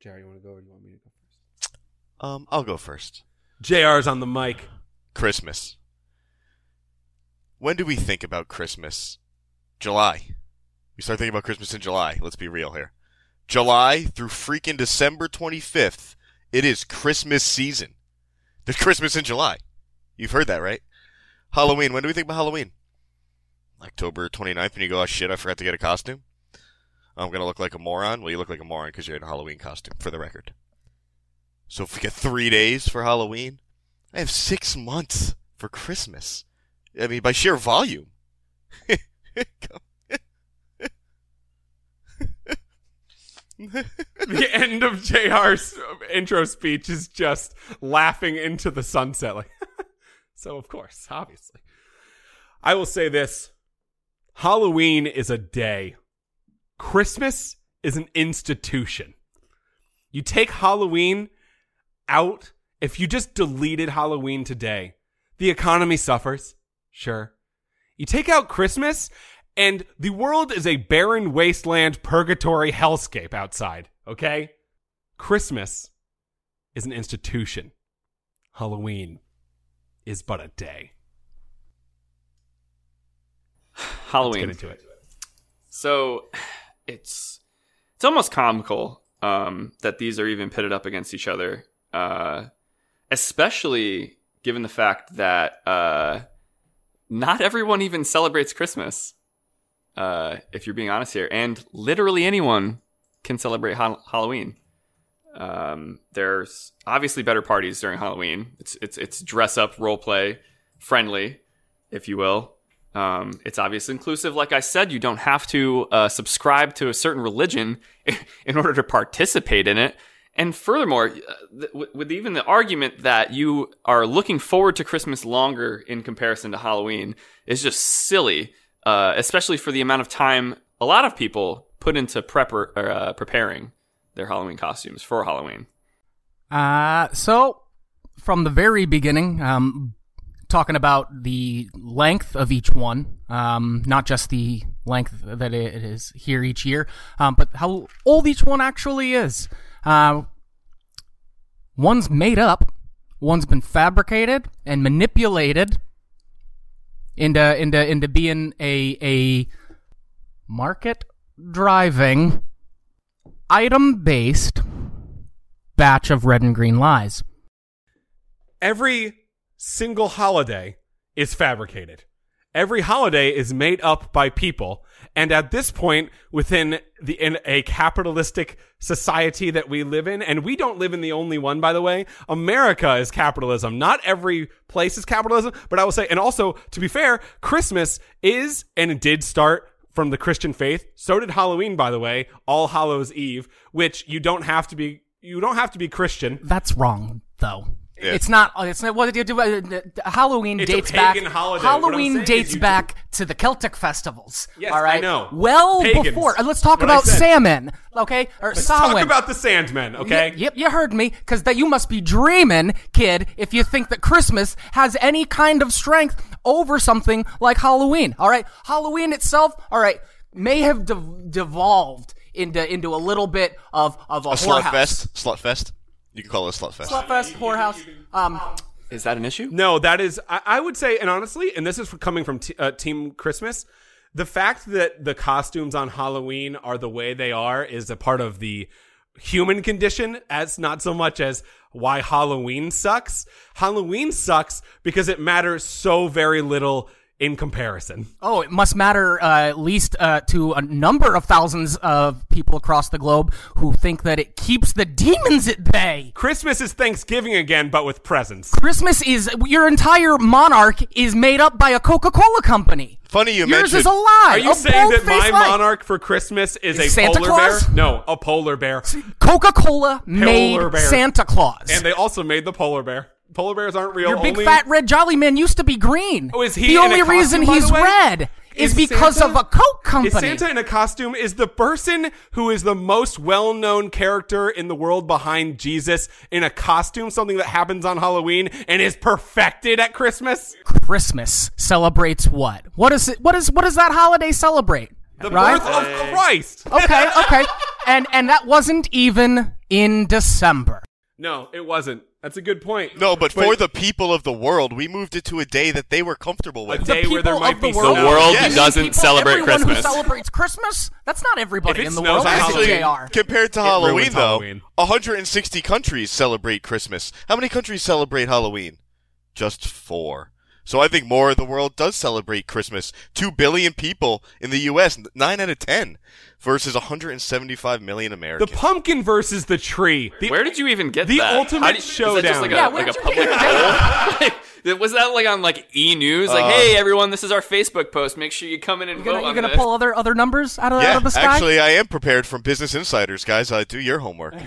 Jerry, you want to go or do you want me to go first? Um, I'll go first. JR's on the mic. Christmas. When do we think about Christmas? July. We start thinking about Christmas in July. Let's be real here. July through freaking December 25th, it is Christmas season. There's Christmas in July. You've heard that, right? Halloween. When do we think about Halloween? October 29th when you go, oh shit, I forgot to get a costume. I'm going to look like a moron. Well, you look like a moron because you're in a Halloween costume, for the record. So if we get three days for Halloween, I have six months for Christmas. I mean, by sheer volume. the end of JR's intro speech is just laughing into the sunset. Like, so of course, obviously. I will say this Halloween is a day, Christmas is an institution. You take Halloween out, if you just deleted Halloween today, the economy suffers. Sure. You take out Christmas, and the world is a barren wasteland purgatory hellscape outside, okay? Christmas is an institution. Halloween is but a day. Halloween. Let's get into it. So it's it's almost comical um, that these are even pitted up against each other, uh, especially given the fact that uh, not everyone even celebrates Christmas. Uh, if you're being honest here, and literally anyone can celebrate ha- Halloween. Um, there's obviously better parties during Halloween. It's it's it's dress up, role play, friendly, if you will. Um, it's obviously inclusive. Like I said, you don't have to uh, subscribe to a certain religion in order to participate in it. And furthermore, uh, th- with- with even the argument that you are looking forward to Christmas longer in comparison to Halloween is just silly, uh, especially for the amount of time a lot of people put into prep or, uh, preparing their Halloween costumes for Halloween. Uh, so from the very beginning, um, talking about the length of each one, um, not just the length that it is here each year, um, but how old each one actually is. Uh, one's made up, one's been fabricated and manipulated into into into being a a market driving item based batch of red and green lies. every single holiday is fabricated. Every holiday is made up by people. And at this point, within the, in a capitalistic society that we live in, and we don't live in the only one, by the way, America is capitalism. Not every place is capitalism, but I will say, and also, to be fair, Christmas is and did start from the Christian faith. So did Halloween, by the way, All Hallows Eve, which you don't have to be, you don't have to be Christian. That's wrong, though. Yeah. It's not. It's not. What did you do? uh, Halloween It's a dates back. holiday. Halloween dates you- back to the Celtic festivals. Yes, all right. I know. Well Pagans. before. uh, Let's talk What about salmon. Okay, or Let's Samhain. talk about the Sandmen, okay? Yep, you heard me, because that you must be dreaming, kid, if you think that Christmas has any kind of strength over something like Halloween. All right, Halloween itself, all right, may have de- devolved into into a little bit of of a, A slut fest. Slut fest. You can call it a slut fest. Slutfest, whorehouse. Um, Is that an issue? No, that is, I, I would say, and honestly, and this is coming from t- uh, Team Christmas, the fact that the costumes on Halloween are the way they are is a part of the human condition, as not so much as why Halloween sucks. Halloween sucks because it matters so very little in comparison. Oh, it must matter uh, at least uh, to a number of thousands of people across the globe who think that it keeps the demons at bay. Christmas is Thanksgiving again, but with presents. Christmas is your entire monarch is made up by a Coca-Cola company. Funny you Yours mentioned. is a lie. Are you a saying that my bold-faced lie. monarch for Christmas is, Is a Santa polar Claus? bear? No, a polar bear. Coca-Cola made bear. Santa Claus. And they also made the polar bear. Polar bears aren't real. Your big only- fat red jolly man used to be green. Oh, is he the only costume, reason he's red is, Is because Santa- of a Coke company. Is Santa in a costume is the person who is the most well-known character in the world behind Jesus in a costume, something that happens on Halloween and is perfected at Christmas. Christmas celebrates what? What is it? What is what does that holiday celebrate? The right? birth of Christ. okay, okay, and and that wasn't even in December. No, it wasn't. That's a good point. no, but for the people of the world, we moved it to a day that they were comfortable with. a with. day the where there people might of the be world, The world Yes. doesn't people, celebrate everyone Christmas. Who celebrates Christmas? That's not everybody in the snows world. Actually, That's Halloween- Compared to It Halloween, though, Halloween. 160 countries celebrate Christmas. How many countries celebrate Halloween? Just four. So I think more of the world does celebrate Christmas. Two billion people in the U.S., nine out of ten, versus 175 million Americans. The pumpkin versus the tree. The- Where did you even get The that? The ultimate How do you- is that just showdown. like a, Yeah, like a public poll? Was that like on like E News? Like, Uh, hey everyone, this is our Facebook post. Make sure you come in and You vote gonna, you on gonna this. pull other other numbers out of, out of the sky? actually, I am prepared from Business Insiders, guys. Uh, do your homework.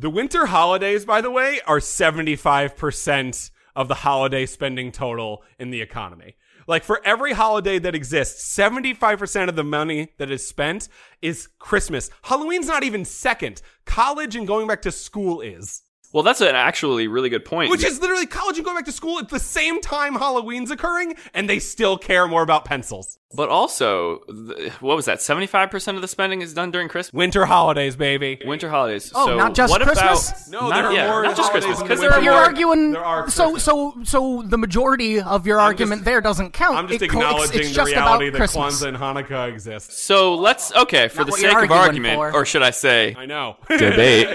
The winter holidays, by the way, are 75% of the holiday spending total in the economy. Like for every holiday that exists, 75% of the money that is spent is Christmas. Halloween's not even second. College and going back to school is. Well, that's an actually really good point. Which is literally college and going back to school at the same time Halloween's occurring, and they still care more about pencils. but also, th- what was that? Seventy-five percent of the spending is done during Christmas, Winter holidays, baby. winter holidays. Oh, so not just what Christmas? About, No, not, there are yeah, more not just Christmas because the there are. You're more. arguing. there are so Christmas. so so the majority of your argument just- there doesn't count. I'm just It co- it's- acknowledging it's the just reality about that Christmas. Kwanzaa and Hanukkah exist. So let's okay for Not the sake of argument, for. or should I say I know. debate?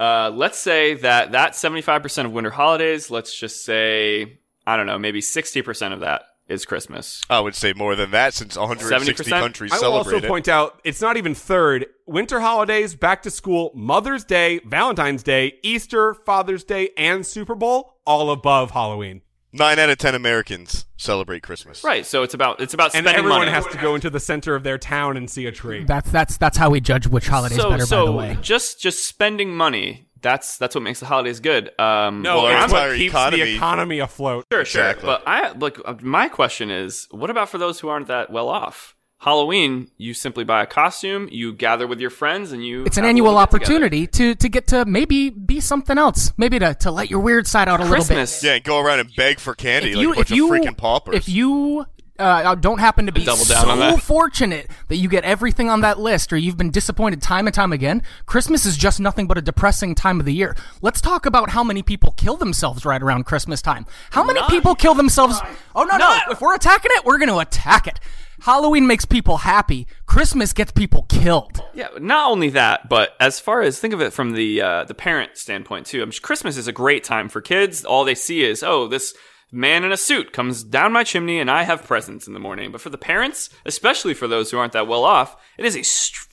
Uh, let's say that that 75% of winter holidays, let's just say, I don't know, maybe 60% of that is Christmas. I would say more than that since 160 70%? countries I will also it. point out it's not even third. Winter holidays, back to school, Mother's Day, Valentine's Day, Easter, Father's Day, and Super Bowl, all above Halloween. Nine out of ten Americans celebrate Christmas. Right. So it's about it's about And spending everyone money. has to go into the center of their town and see a tree. That's that's that's how we judge which holiday's so better. so by the way, just just spending money. That's that's what makes the holidays good. Um, No, Well, our it's what keeps economy- the economy afloat. Sure, sure. Exactly. But I look. uh, My question is, what about for those who aren't that well off? Halloween, you simply buy a costume, you gather with your friends, and you. it's an annual little get-together. opportunity to to get to maybe be something else. Maybe to to let your weird side out a little bit. Yeah, and go around and beg for candy if like you a bunch if you of freaking paupers. if you uh, don't happen to be Double down on so that. fortunate that you get everything on that list, or you've been disappointed time and time again, Christmas is just nothing but a depressing time of the year. Let's talk about how many people kill themselves right around Christmas time. How many people kill themselves? Oh no, no! If we're attacking it, we're going to attack it. Halloween makes people happy. Christmas gets people killed. Yeah, not only that, but as far as think of it from the uh, the parent standpoint too. I mean, Christmas is a great time for kids. All they see is, oh, this man in a suit comes down my chimney, and I have presents in the morning. But for the parents, especially for those who aren't that well off, it is a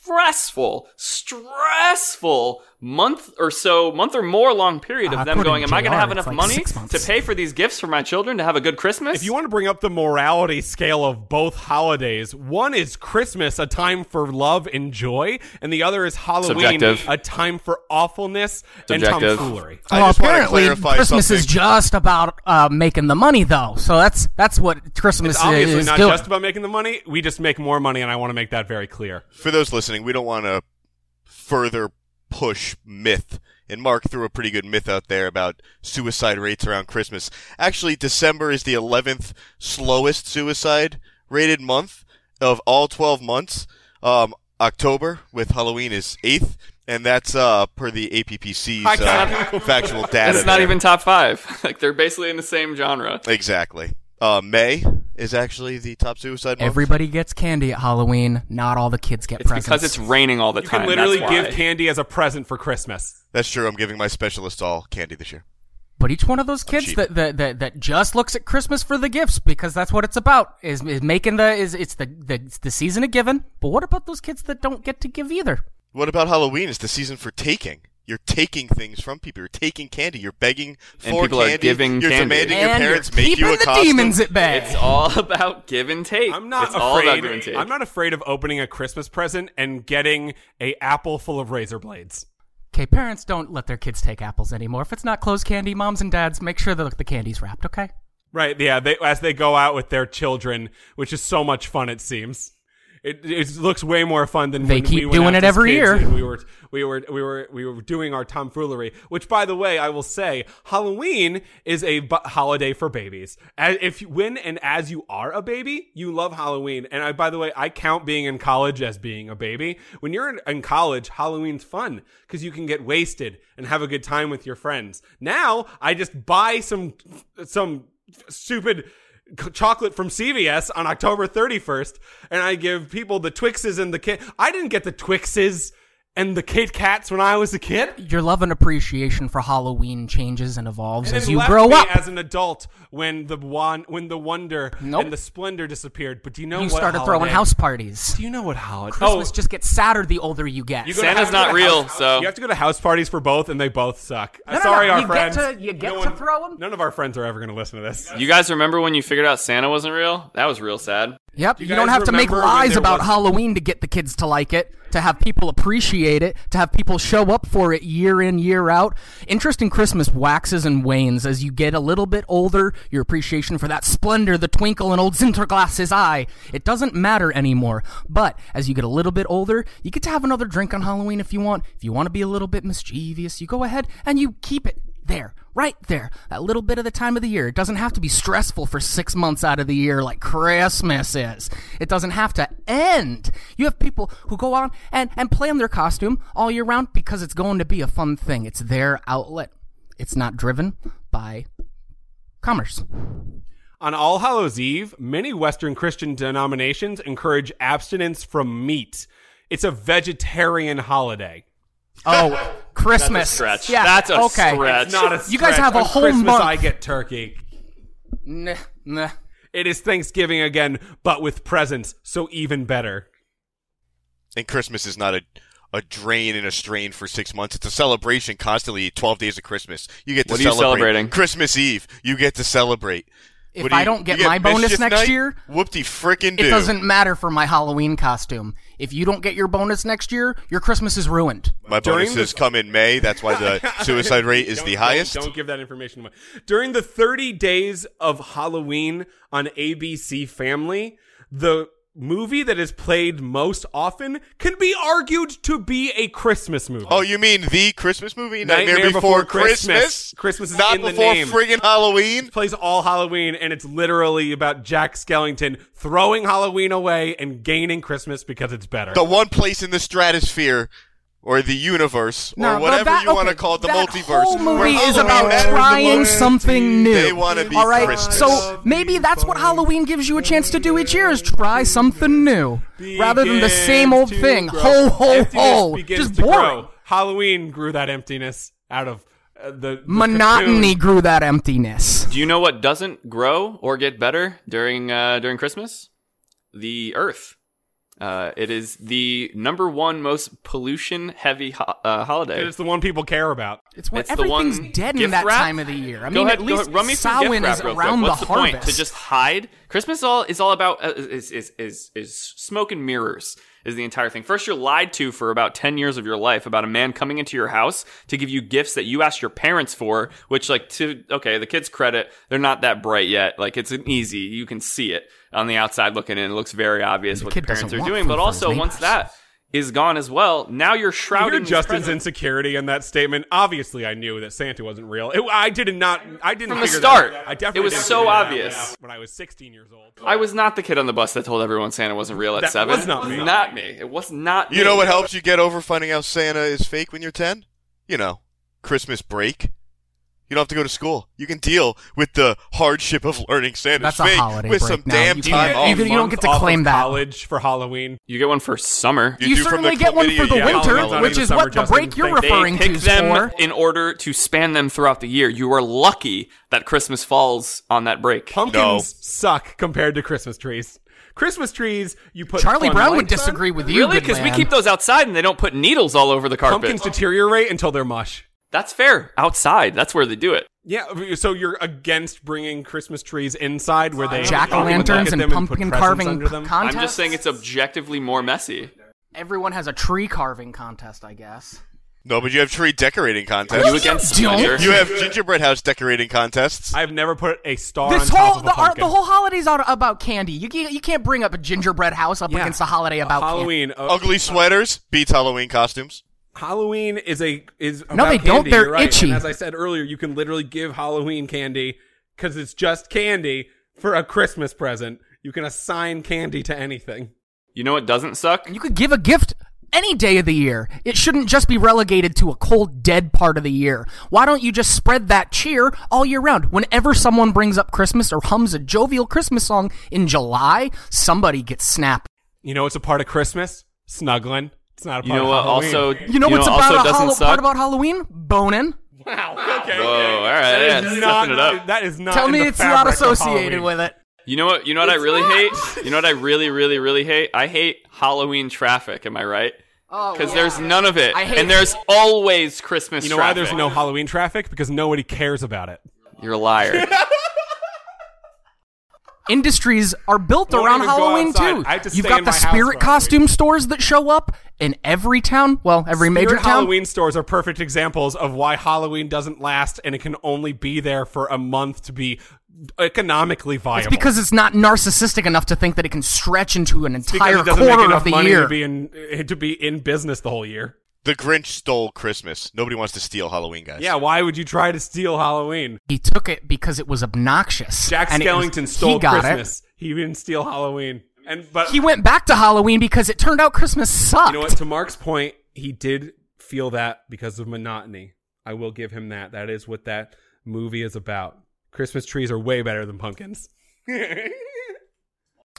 stressful, stressful month or so, month or more long period of Uh, them going. to Am I going to have enough like money to pay for these gifts for my children to have a good Christmas? If you want to bring up the morality scale of both holidays, one is Christmas, a time for love and joy, and the other is Halloween, Subjective. a time for awfulness Subjective. and tomfoolery. I well, just want to apparently clarify Christmas is just about uh, making the money, though. So that's that's what Christmas It's obviously is not doing. just about making the money. We just make more money, and I want to make that very clear. for those listening, we don't want to further push myth. And Mark threw a pretty good myth out there about suicide rates around Christmas. Actually, December is the 11th slowest suicide rated month of all 12 months. Um, October with Halloween is 8th, and that's uh, per the APPC's uh, factual data. it's not there. even top five. like they're basically in the same genre. Exactly. Uh, May is actually the top suicide month. Everybody gets candy at Halloween. Not all the kids get It's presents. because it's raining all the You time. can literally That's give why. candy as a present for Christmas. That's true. I'm giving my specialist all candy this year. But each one of those kids that, that that that just looks at Christmas for the gifts because that's what it's about is, is making the is it's the, the it's the season of giving. But what about those kids that don't get to give either? What about Halloween? It's the season for taking. You're taking things from people. You're taking candy. You're begging And for people are candy. giving you're candy. demanding your and parents make you a the costume. demons at bay. It's all about give and take. I'm not it's all about and afraid. take. I'm not afraid of opening a Christmas present and getting a apple full of razor blades. Okay, parents don't let their kids take apples anymore. If it's not closed candy, moms and dads make sure that the candy's wrapped. Okay. Right? Yeah. They as they go out with their children, which is so much fun. It seems. It, it looks way more fun than They keep we doing it every year. We were we were we were we were doing our tomfoolery. Which, by the way, I will say, Halloween is a bu- holiday for babies. As, if when and as you are a baby, you love Halloween. And I, by the way, I count being in college as being a baby. When you're in, in college, Halloween's fun because you can get wasted and have a good time with your friends. Now, I just buy some some stupid chocolate from CVS on October 31st, and I give people the Twixes and the Kit. I didn't get the Twixes and the Kit Kats when I was a kid. Your love and appreciation for Halloween changes and evolves And as you left grow me up. as an adult when the one when the wonder Nope. and the splendor disappeared. But do you know you what started throwing house parties. Do you know what holiday? Christmas oh. just gets sadder the older you get. You Santa's not you go to real, house- so- you have to go to house parties for both, and they both suck. No, no, Sorry, no, our you get friends. to- you get to throw 'em? None of our friends are ever going to listen to this. You guys remember when you figured out Santa wasn't real? That was real sad. Yep. Do You, you don't have to make lies about was- Halloween to get the kids to like it, to have people appreciate it, to have people show up for it year in, year out. Interest in Christmas waxes and wanes as you get a little bit older. Your appreciation for that splendor, the twinkle in old Sinterklaas's eye, it doesn't matter anymore. But as you get a little bit older, you get to have another drink on Halloween if you want. If you want to be a little bit mischievous, you go ahead and you keep it there, right there, that little bit of the time of the year. It doesn't have to be stressful for six months out of the year like Christmas is. It doesn't have to end. You have people who go on and, and plan their costume all year round because it's going to be a fun thing. It's their outlet. It's not driven by commerce. On All Hallows Eve, many Western Christian denominations encourage abstinence from meat. It's a vegetarian holiday. Oh, Christmas. stretch. Yeah, That's a okay. stretch. It's not a stretch. You guys have a On whole Christmas, month. I get turkey. Nah, nah. It is Thanksgiving again, but with presents, so even better. And Christmas is not a a drain and a strain for six months. It's a celebration constantly. Twelve days of Christmas. You get to What are you celebrating? Christmas Eve. You get to celebrate. If What do I you- don't get you my bonus Mischief next Night? year, whoop-de frickin' do. It doesn't matter for my Halloween costume. If you don't get your bonus next year, your Christmas is ruined. My During bonuses the- come in May. That's why the suicide rate is Don't- the don't- highest. Don't, give that information away. During the 30 days of Halloween on ABC Family, the movie that is played most often can be argued to be a Christmas movie. Oh, you mean the Christmas movie? Nightmare Before, Before Christmas. Christmas is not before friggin' Halloween. plays all Halloween, and it's literally about Jack Skellington throwing Halloween away and gaining Christmas because it's better. The one place in the stratosphere. Or the universe, No, or whatever that- you want to call it, the that multiverse. whole where movie is about trying something new. They want to be All right, Christmas. so maybe that's what Halloween gives you a chance to do each year: is try something new, rather than the same old thing. grow. Ho ho Emptiness ho! Just boring. grow. Halloween grew that emptiness out of uh, the, the Monotony cocoon. grew that emptiness. Do you know what doesn't grow or get better during uh, during Christmas? The Earth. Uh, it is the number one most pollution heavy ho- uh, holiday. It's the one people care about. It's when It's the everything's one dead in that wrap? time of the year. I go mean, ahead, at go least ahead, run me through Samhain gift wrap is real quick. around What's the the, harvest. point? To just hide? Christmas all is all about uh, is, is is is smoke and mirrors is the entire thing. First, you're lied to for about ten years of your life about a man coming into your house to give you gifts that you asked your parents for. Which, like, to okay, the kids' credit, they're not that bright yet. Like, it's an easy. You can see it on the outside looking in. It looks very obvious The what the parents are doing. But also, once that is gone as well, now you're You hear shrouded. in Justin's presents. insecurity in that statement. Obviously, I knew that Santa wasn't real. It, I did not. I didn't From the start. That. I definitely It was so figure that out obvious. when I was 16 years old. I was not the kid on the bus that told everyone Santa wasn't real at That seven. was not me. Not me. It was not. You me. know what helps you get over finding out Santa is fake when you're 10? You know, Christmas break. You don't have to go to school. You can deal with the hardship of learning Santa's That's a fake holiday with break some now. damn You time off. you can- don't get to claim that. college for Halloween. You get one for summer. You You, certainly get one for the yeah, winter, Halloween's which is what the break you're They They referring pick to them for. in order to span them throughout the year. You are lucky that Christmas falls on that break. Pumpkins No. suck compared to Christmas trees. Christmas trees, you put Charlie Brown would lights on. disagree with you. Really? Because we keep those outside and they don't put needles all over the carpet. Pumpkins deteriorate until they're mush. That's fair. Outside. That's where they do it. Yeah, so you're against bringing Christmas trees inside where they jack o' you can look lanterns and pumpkin presents carving under them. contests. I'm just saying it's objectively more messy. Everyone has a tree carving contest, I guess. No, but you have tree decorating Are contests. you against don't. You have gingerbread house decorating contests. I've never put a star This on top of a the, ar- pumpkin. the whole holiday's out about candy. You can't, you can't bring up a gingerbread house up Yeah. against a holiday about candy. Halloween. uh, Ugly sweaters beats Halloween costumes. Halloween is a is No, about they don't. They're you're right. itchy. And as I said earlier, you can literally give Halloween candy because it's just candy for a Christmas present. You can assign candy to anything. You know what doesn't suck? You could give a gift any day of the year. It shouldn't just be relegated to a cold, dead part of the year. Why don't you just spread that cheer all year round? Whenever someone brings up Christmas or hums a jovial Christmas song in July, somebody gets snapped. You know, it's a part of Christmas. Snuggling. It's not a You part know of what? Halloween. Also, You know what's about also a doesn't hollow suck? part about Halloween? Boning. wow. Okay. Whoa, all right, That yeah, is not. it up. That is not. Tell me it's not associated with it. You know what? You know what I really hate? You know what I really, really, really hate? I hate Halloween traffic. Am I right? Oh, Because yeah. there's none of it, I hate and it. there's always Christmas. You know why there's no Halloween traffic? Because nobody cares about it. You're a liar. industries are built Won't around Halloween too. To You've got the spirit costume stores that show up in every town. Well, every major Spirit town. Halloween stores are perfect examples of why Halloween doesn't last and it can only be there for a month to be economically viable. It's because it's not narcissistic enough to think that it can stretch into an entire it doesn't make quarter of the year. to be in to be in business the whole year. The Grinch stole Christmas. Nobody wants to steal Halloween, guys. Yeah, why would you try to steal Halloween? he took it because it was obnoxious. Jack and it was- Skellington stole he got Christmas. He didn't steal Halloween. And but He went back to Halloween because it turned out Christmas sucked. you know what? To Mark's point, he did feel that because of monotony. I will give him that. That is what that movie is about. Christmas trees are way better than pumpkins.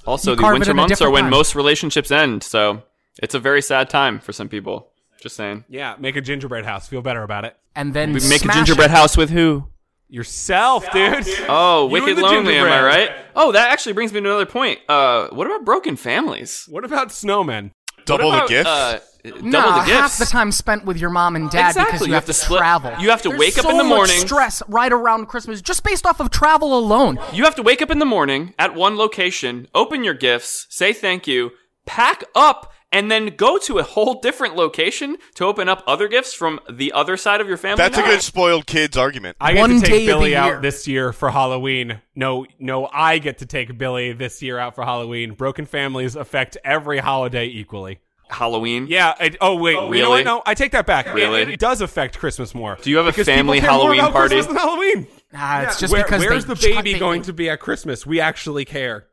Also, You the winter months are when time. most relationships end, so it's a very sad time for some people. Just saying. yeah, make a gingerbread house. Feel better about it. and then We make a gingerbread it. house with who? Yourself, dude. Oh, You Wicked Lonely, am I right? Oh, that actually brings me to another point. Uh, what about broken families? What about snowmen? Double about, the gifts. Uh, double Nah, the gifts. half the time spent with your mom and dad Exactly. because you, You have, have to to split- travel. you have to There's wake up in the much morning. stress right around Christmas just based off of travel alone. You have to wake up in the morning at one location, open your gifts, say thank you, pack up, and then go to a whole different location to open up other gifts from the other side of your family. That's a good spoiled kids argument. I get One to take Billy out this year for Halloween. No, no, I get to take Billy this year out for Halloween. Broken families affect every holiday equally. Halloween. Yeah. I, oh wait, you know really? what? No, I take that back. It- Really? it, does affect Christmas more. Do you have a Because family care more Halloween about party? Christmas than Halloween. Nah, it's Yeah, just where- because where's they the baby they- going to be at Christmas? We actually care.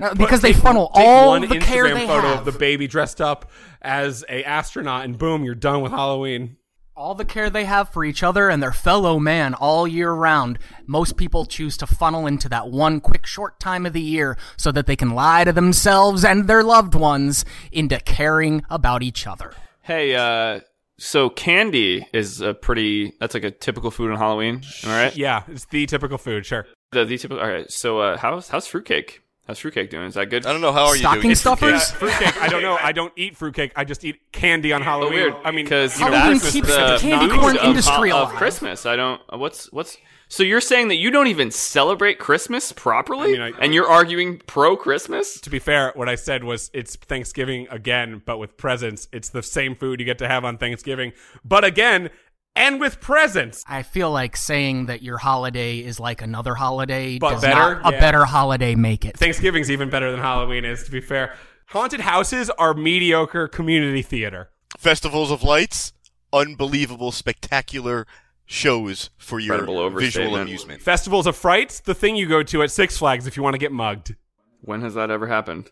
No, because they Take- funnel take all one the care Instagram they photo have. of the baby dressed up as a astronaut, and boom, you're done with Halloween. all the care they have for each other and their fellow man all year round, most people choose to funnel into that one quick short time of the year so that they can lie to themselves and their loved ones into caring about each other. Hey, uh, so candy is a pretty. That's like a typical food on Halloween. Am I right? Yeah, it's the typical food. Sure. The, the typical. All right. So, uh, how's how's fruitcake? How's fruitcake doing? Is that good? I don't know how are you Stocking doing. stuffers? fruitcake. I don't know. I don't eat fruitcake. I just eat candy on Halloween. weird. I mean, because you know, Halloween Christmas keeps is the just candy corn of, industry of alive. Christmas. I don't. uh, What's what's. So you're saying that you don't even celebrate Christmas properly, I mean, I- and you're arguing pro Christmas? To be fair, what I said was it's Thanksgiving again, but with presents. It's the same food you get to have on Thanksgiving, but again, and with presents. I feel like saying that your holiday is like another holiday But does better? not a Yeah. better holiday make it. Thanksgiving's even better than Halloween is, to be fair. Haunted houses are mediocre community theater. Festivals of Lights, unbelievable, spectacular shows for your visual amusement. Festivals of Frights, the thing you go to at Six Flags if you want to get mugged. When has that ever happened?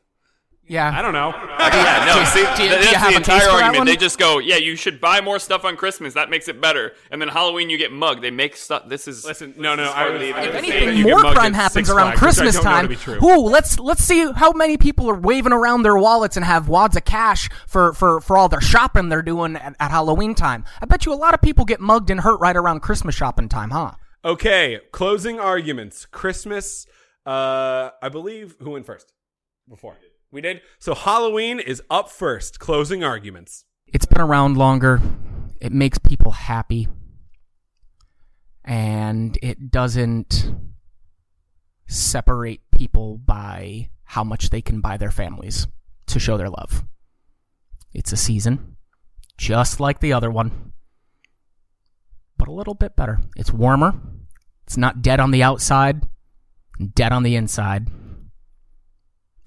Yeah. I don't know. yeah, no. See, do you- do that's the entire argument. They just go, yeah, you should buy more stuff on Christmas. That makes it better. And then Halloween, you get mugged. They make stuff. This is Listen, no, no, is I hardly was- If was it's saying that anything, more crime happens around Flags, Christmas don't know to time. be. Ooh, let's let's see how many people are waving around their wallets and have wads of cash for for for all their shopping they're doing at, at Halloween time. I bet you a lot of people get mugged and hurt right around Christmas shopping time, huh? Okay, closing arguments. Christmas. Uh, I believe who went first? Before we did. So Halloween is up first. Closing arguments. It's been around longer. It makes people happy. And it doesn't separate people by how much they can buy their families to show their love. It's a season, just like the other one, but a little bit better. It's warmer. It's not dead on the outside, dead on the inside.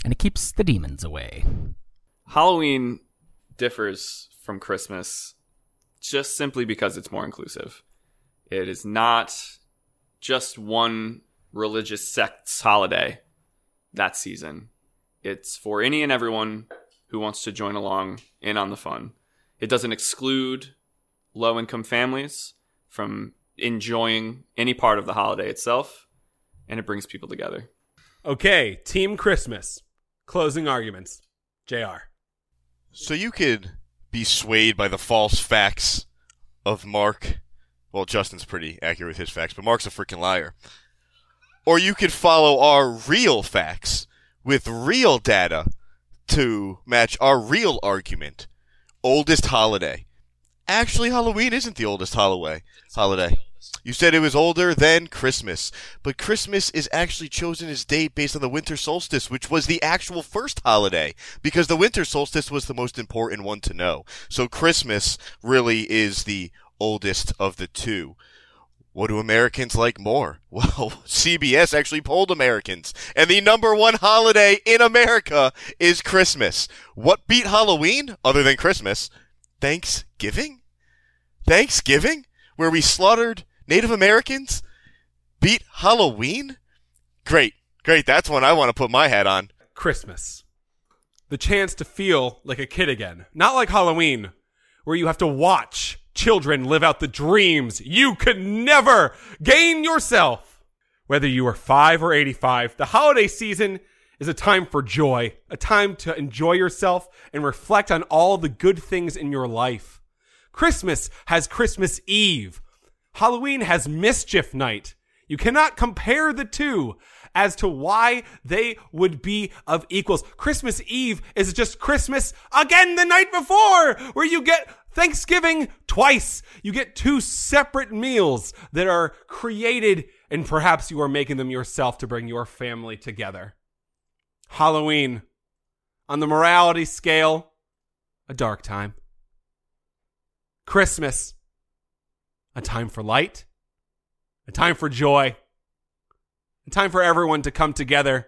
And it keeps the demons away. Halloween differs from Christmas just simply because it's more inclusive. It is not just one religious sect's holiday that season. It's for any and everyone who wants to join along in on the fun. It doesn't exclude low income families from enjoying any part of the holiday itself, and it brings people together. Okay, Team Christmas. Closing arguments. JR. So you could be swayed by the false facts of Marc. Well, Justin's pretty accurate with his facts, but Marc's a freaking liar. Or you could follow our real facts with real data to match our real argument. Oldest holiday. Actually, Halloween isn't the oldest holiday. Holiday. You said it was older than Christmas, but Christmas is actually chosen as date based on the winter solstice, which was the actual first holiday, because the winter solstice was the most important one to know. So Christmas really is the oldest of the two. What do Americans like more? Well, CBS actually polled Americans, and the number one holiday in America is Christmas. What beat Halloween other than Christmas? Thanksgiving? Thanksgiving? Where we slaughtered Native Americans? Beat Halloween? Great, great. That's one I want to put my hat on. Christmas. The chance to feel like a kid again. Not like Halloween, where you have to watch children live out the dreams you could never gain yourself. Whether you are 5 or 85, the holiday season is a time for joy, a time to enjoy yourself and reflect on all the good things in your life. Christmas has Christmas Eve. Halloween has Mischief Night. You cannot compare the two as to why they would be of equals. Christmas Eve is just Christmas again the night before, where you get Thanksgiving twice. You get two separate meals that are created, and perhaps you are making them yourself to bring your family together. Halloween, on the morality scale, a dark time. Christmas, a time for light, a time for joy, a time for everyone to come together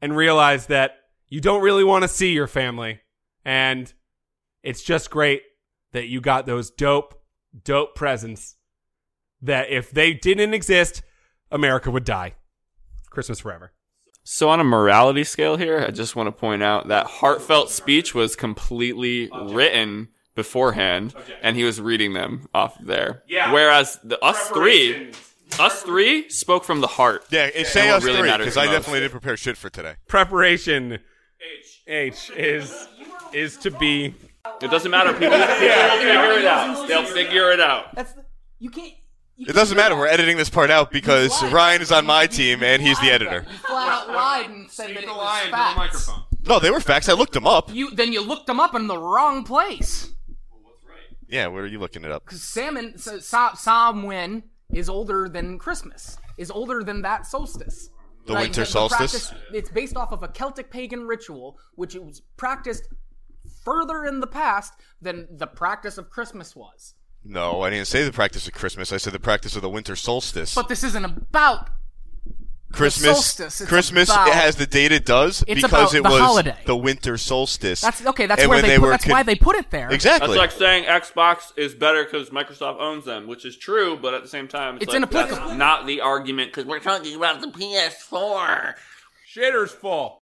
and realize that you don't really want to see your family. And it's just great that you got those dope, dope presents that if they didn't exist, America would die. Christmas forever. So, on a morality scale here, I just want to point out that heartfelt speech was completely written beforehand, and he was reading them off there. Yeah. Whereas the us three, us three spoke from the heart. Yeah, and say what us really three, matters because I most. definitely didn't prepare shit for today. Preparation H H is is to be It doesn't matter. People, people will figure it out. They'll figure it out. That's the, you can't. You It doesn't matter. We're editing this part out because Ryan is on my team and he's the editor. You flat out lied and said that it was facts. No, they were facts. I looked them up. You then you looked them up in the wrong place. Yeah, where are you looking it up? Because salmon, so, Sa- Samhain is older than Christmas. Is older than that solstice. The winter solstice? practice- it's based off of a Celtic pagan ritual, which was practiced further in the past than the practice of Christmas was. No, I didn't say the practice of Christmas. I said the practice of the winter solstice. But this isn't about. Christmas, solstice, Christmas, about- it has the date it does It's because about it the was holiday. the winter solstice. That's okay. That's And where they, they put. were That's con- why they put it there. exactly. That's like saying Xbox is better because Microsoft owns them, which is true, but at the same time, it's, It's like, inapplicable. that's not the argument because we're talking about the PS4. shitter's full.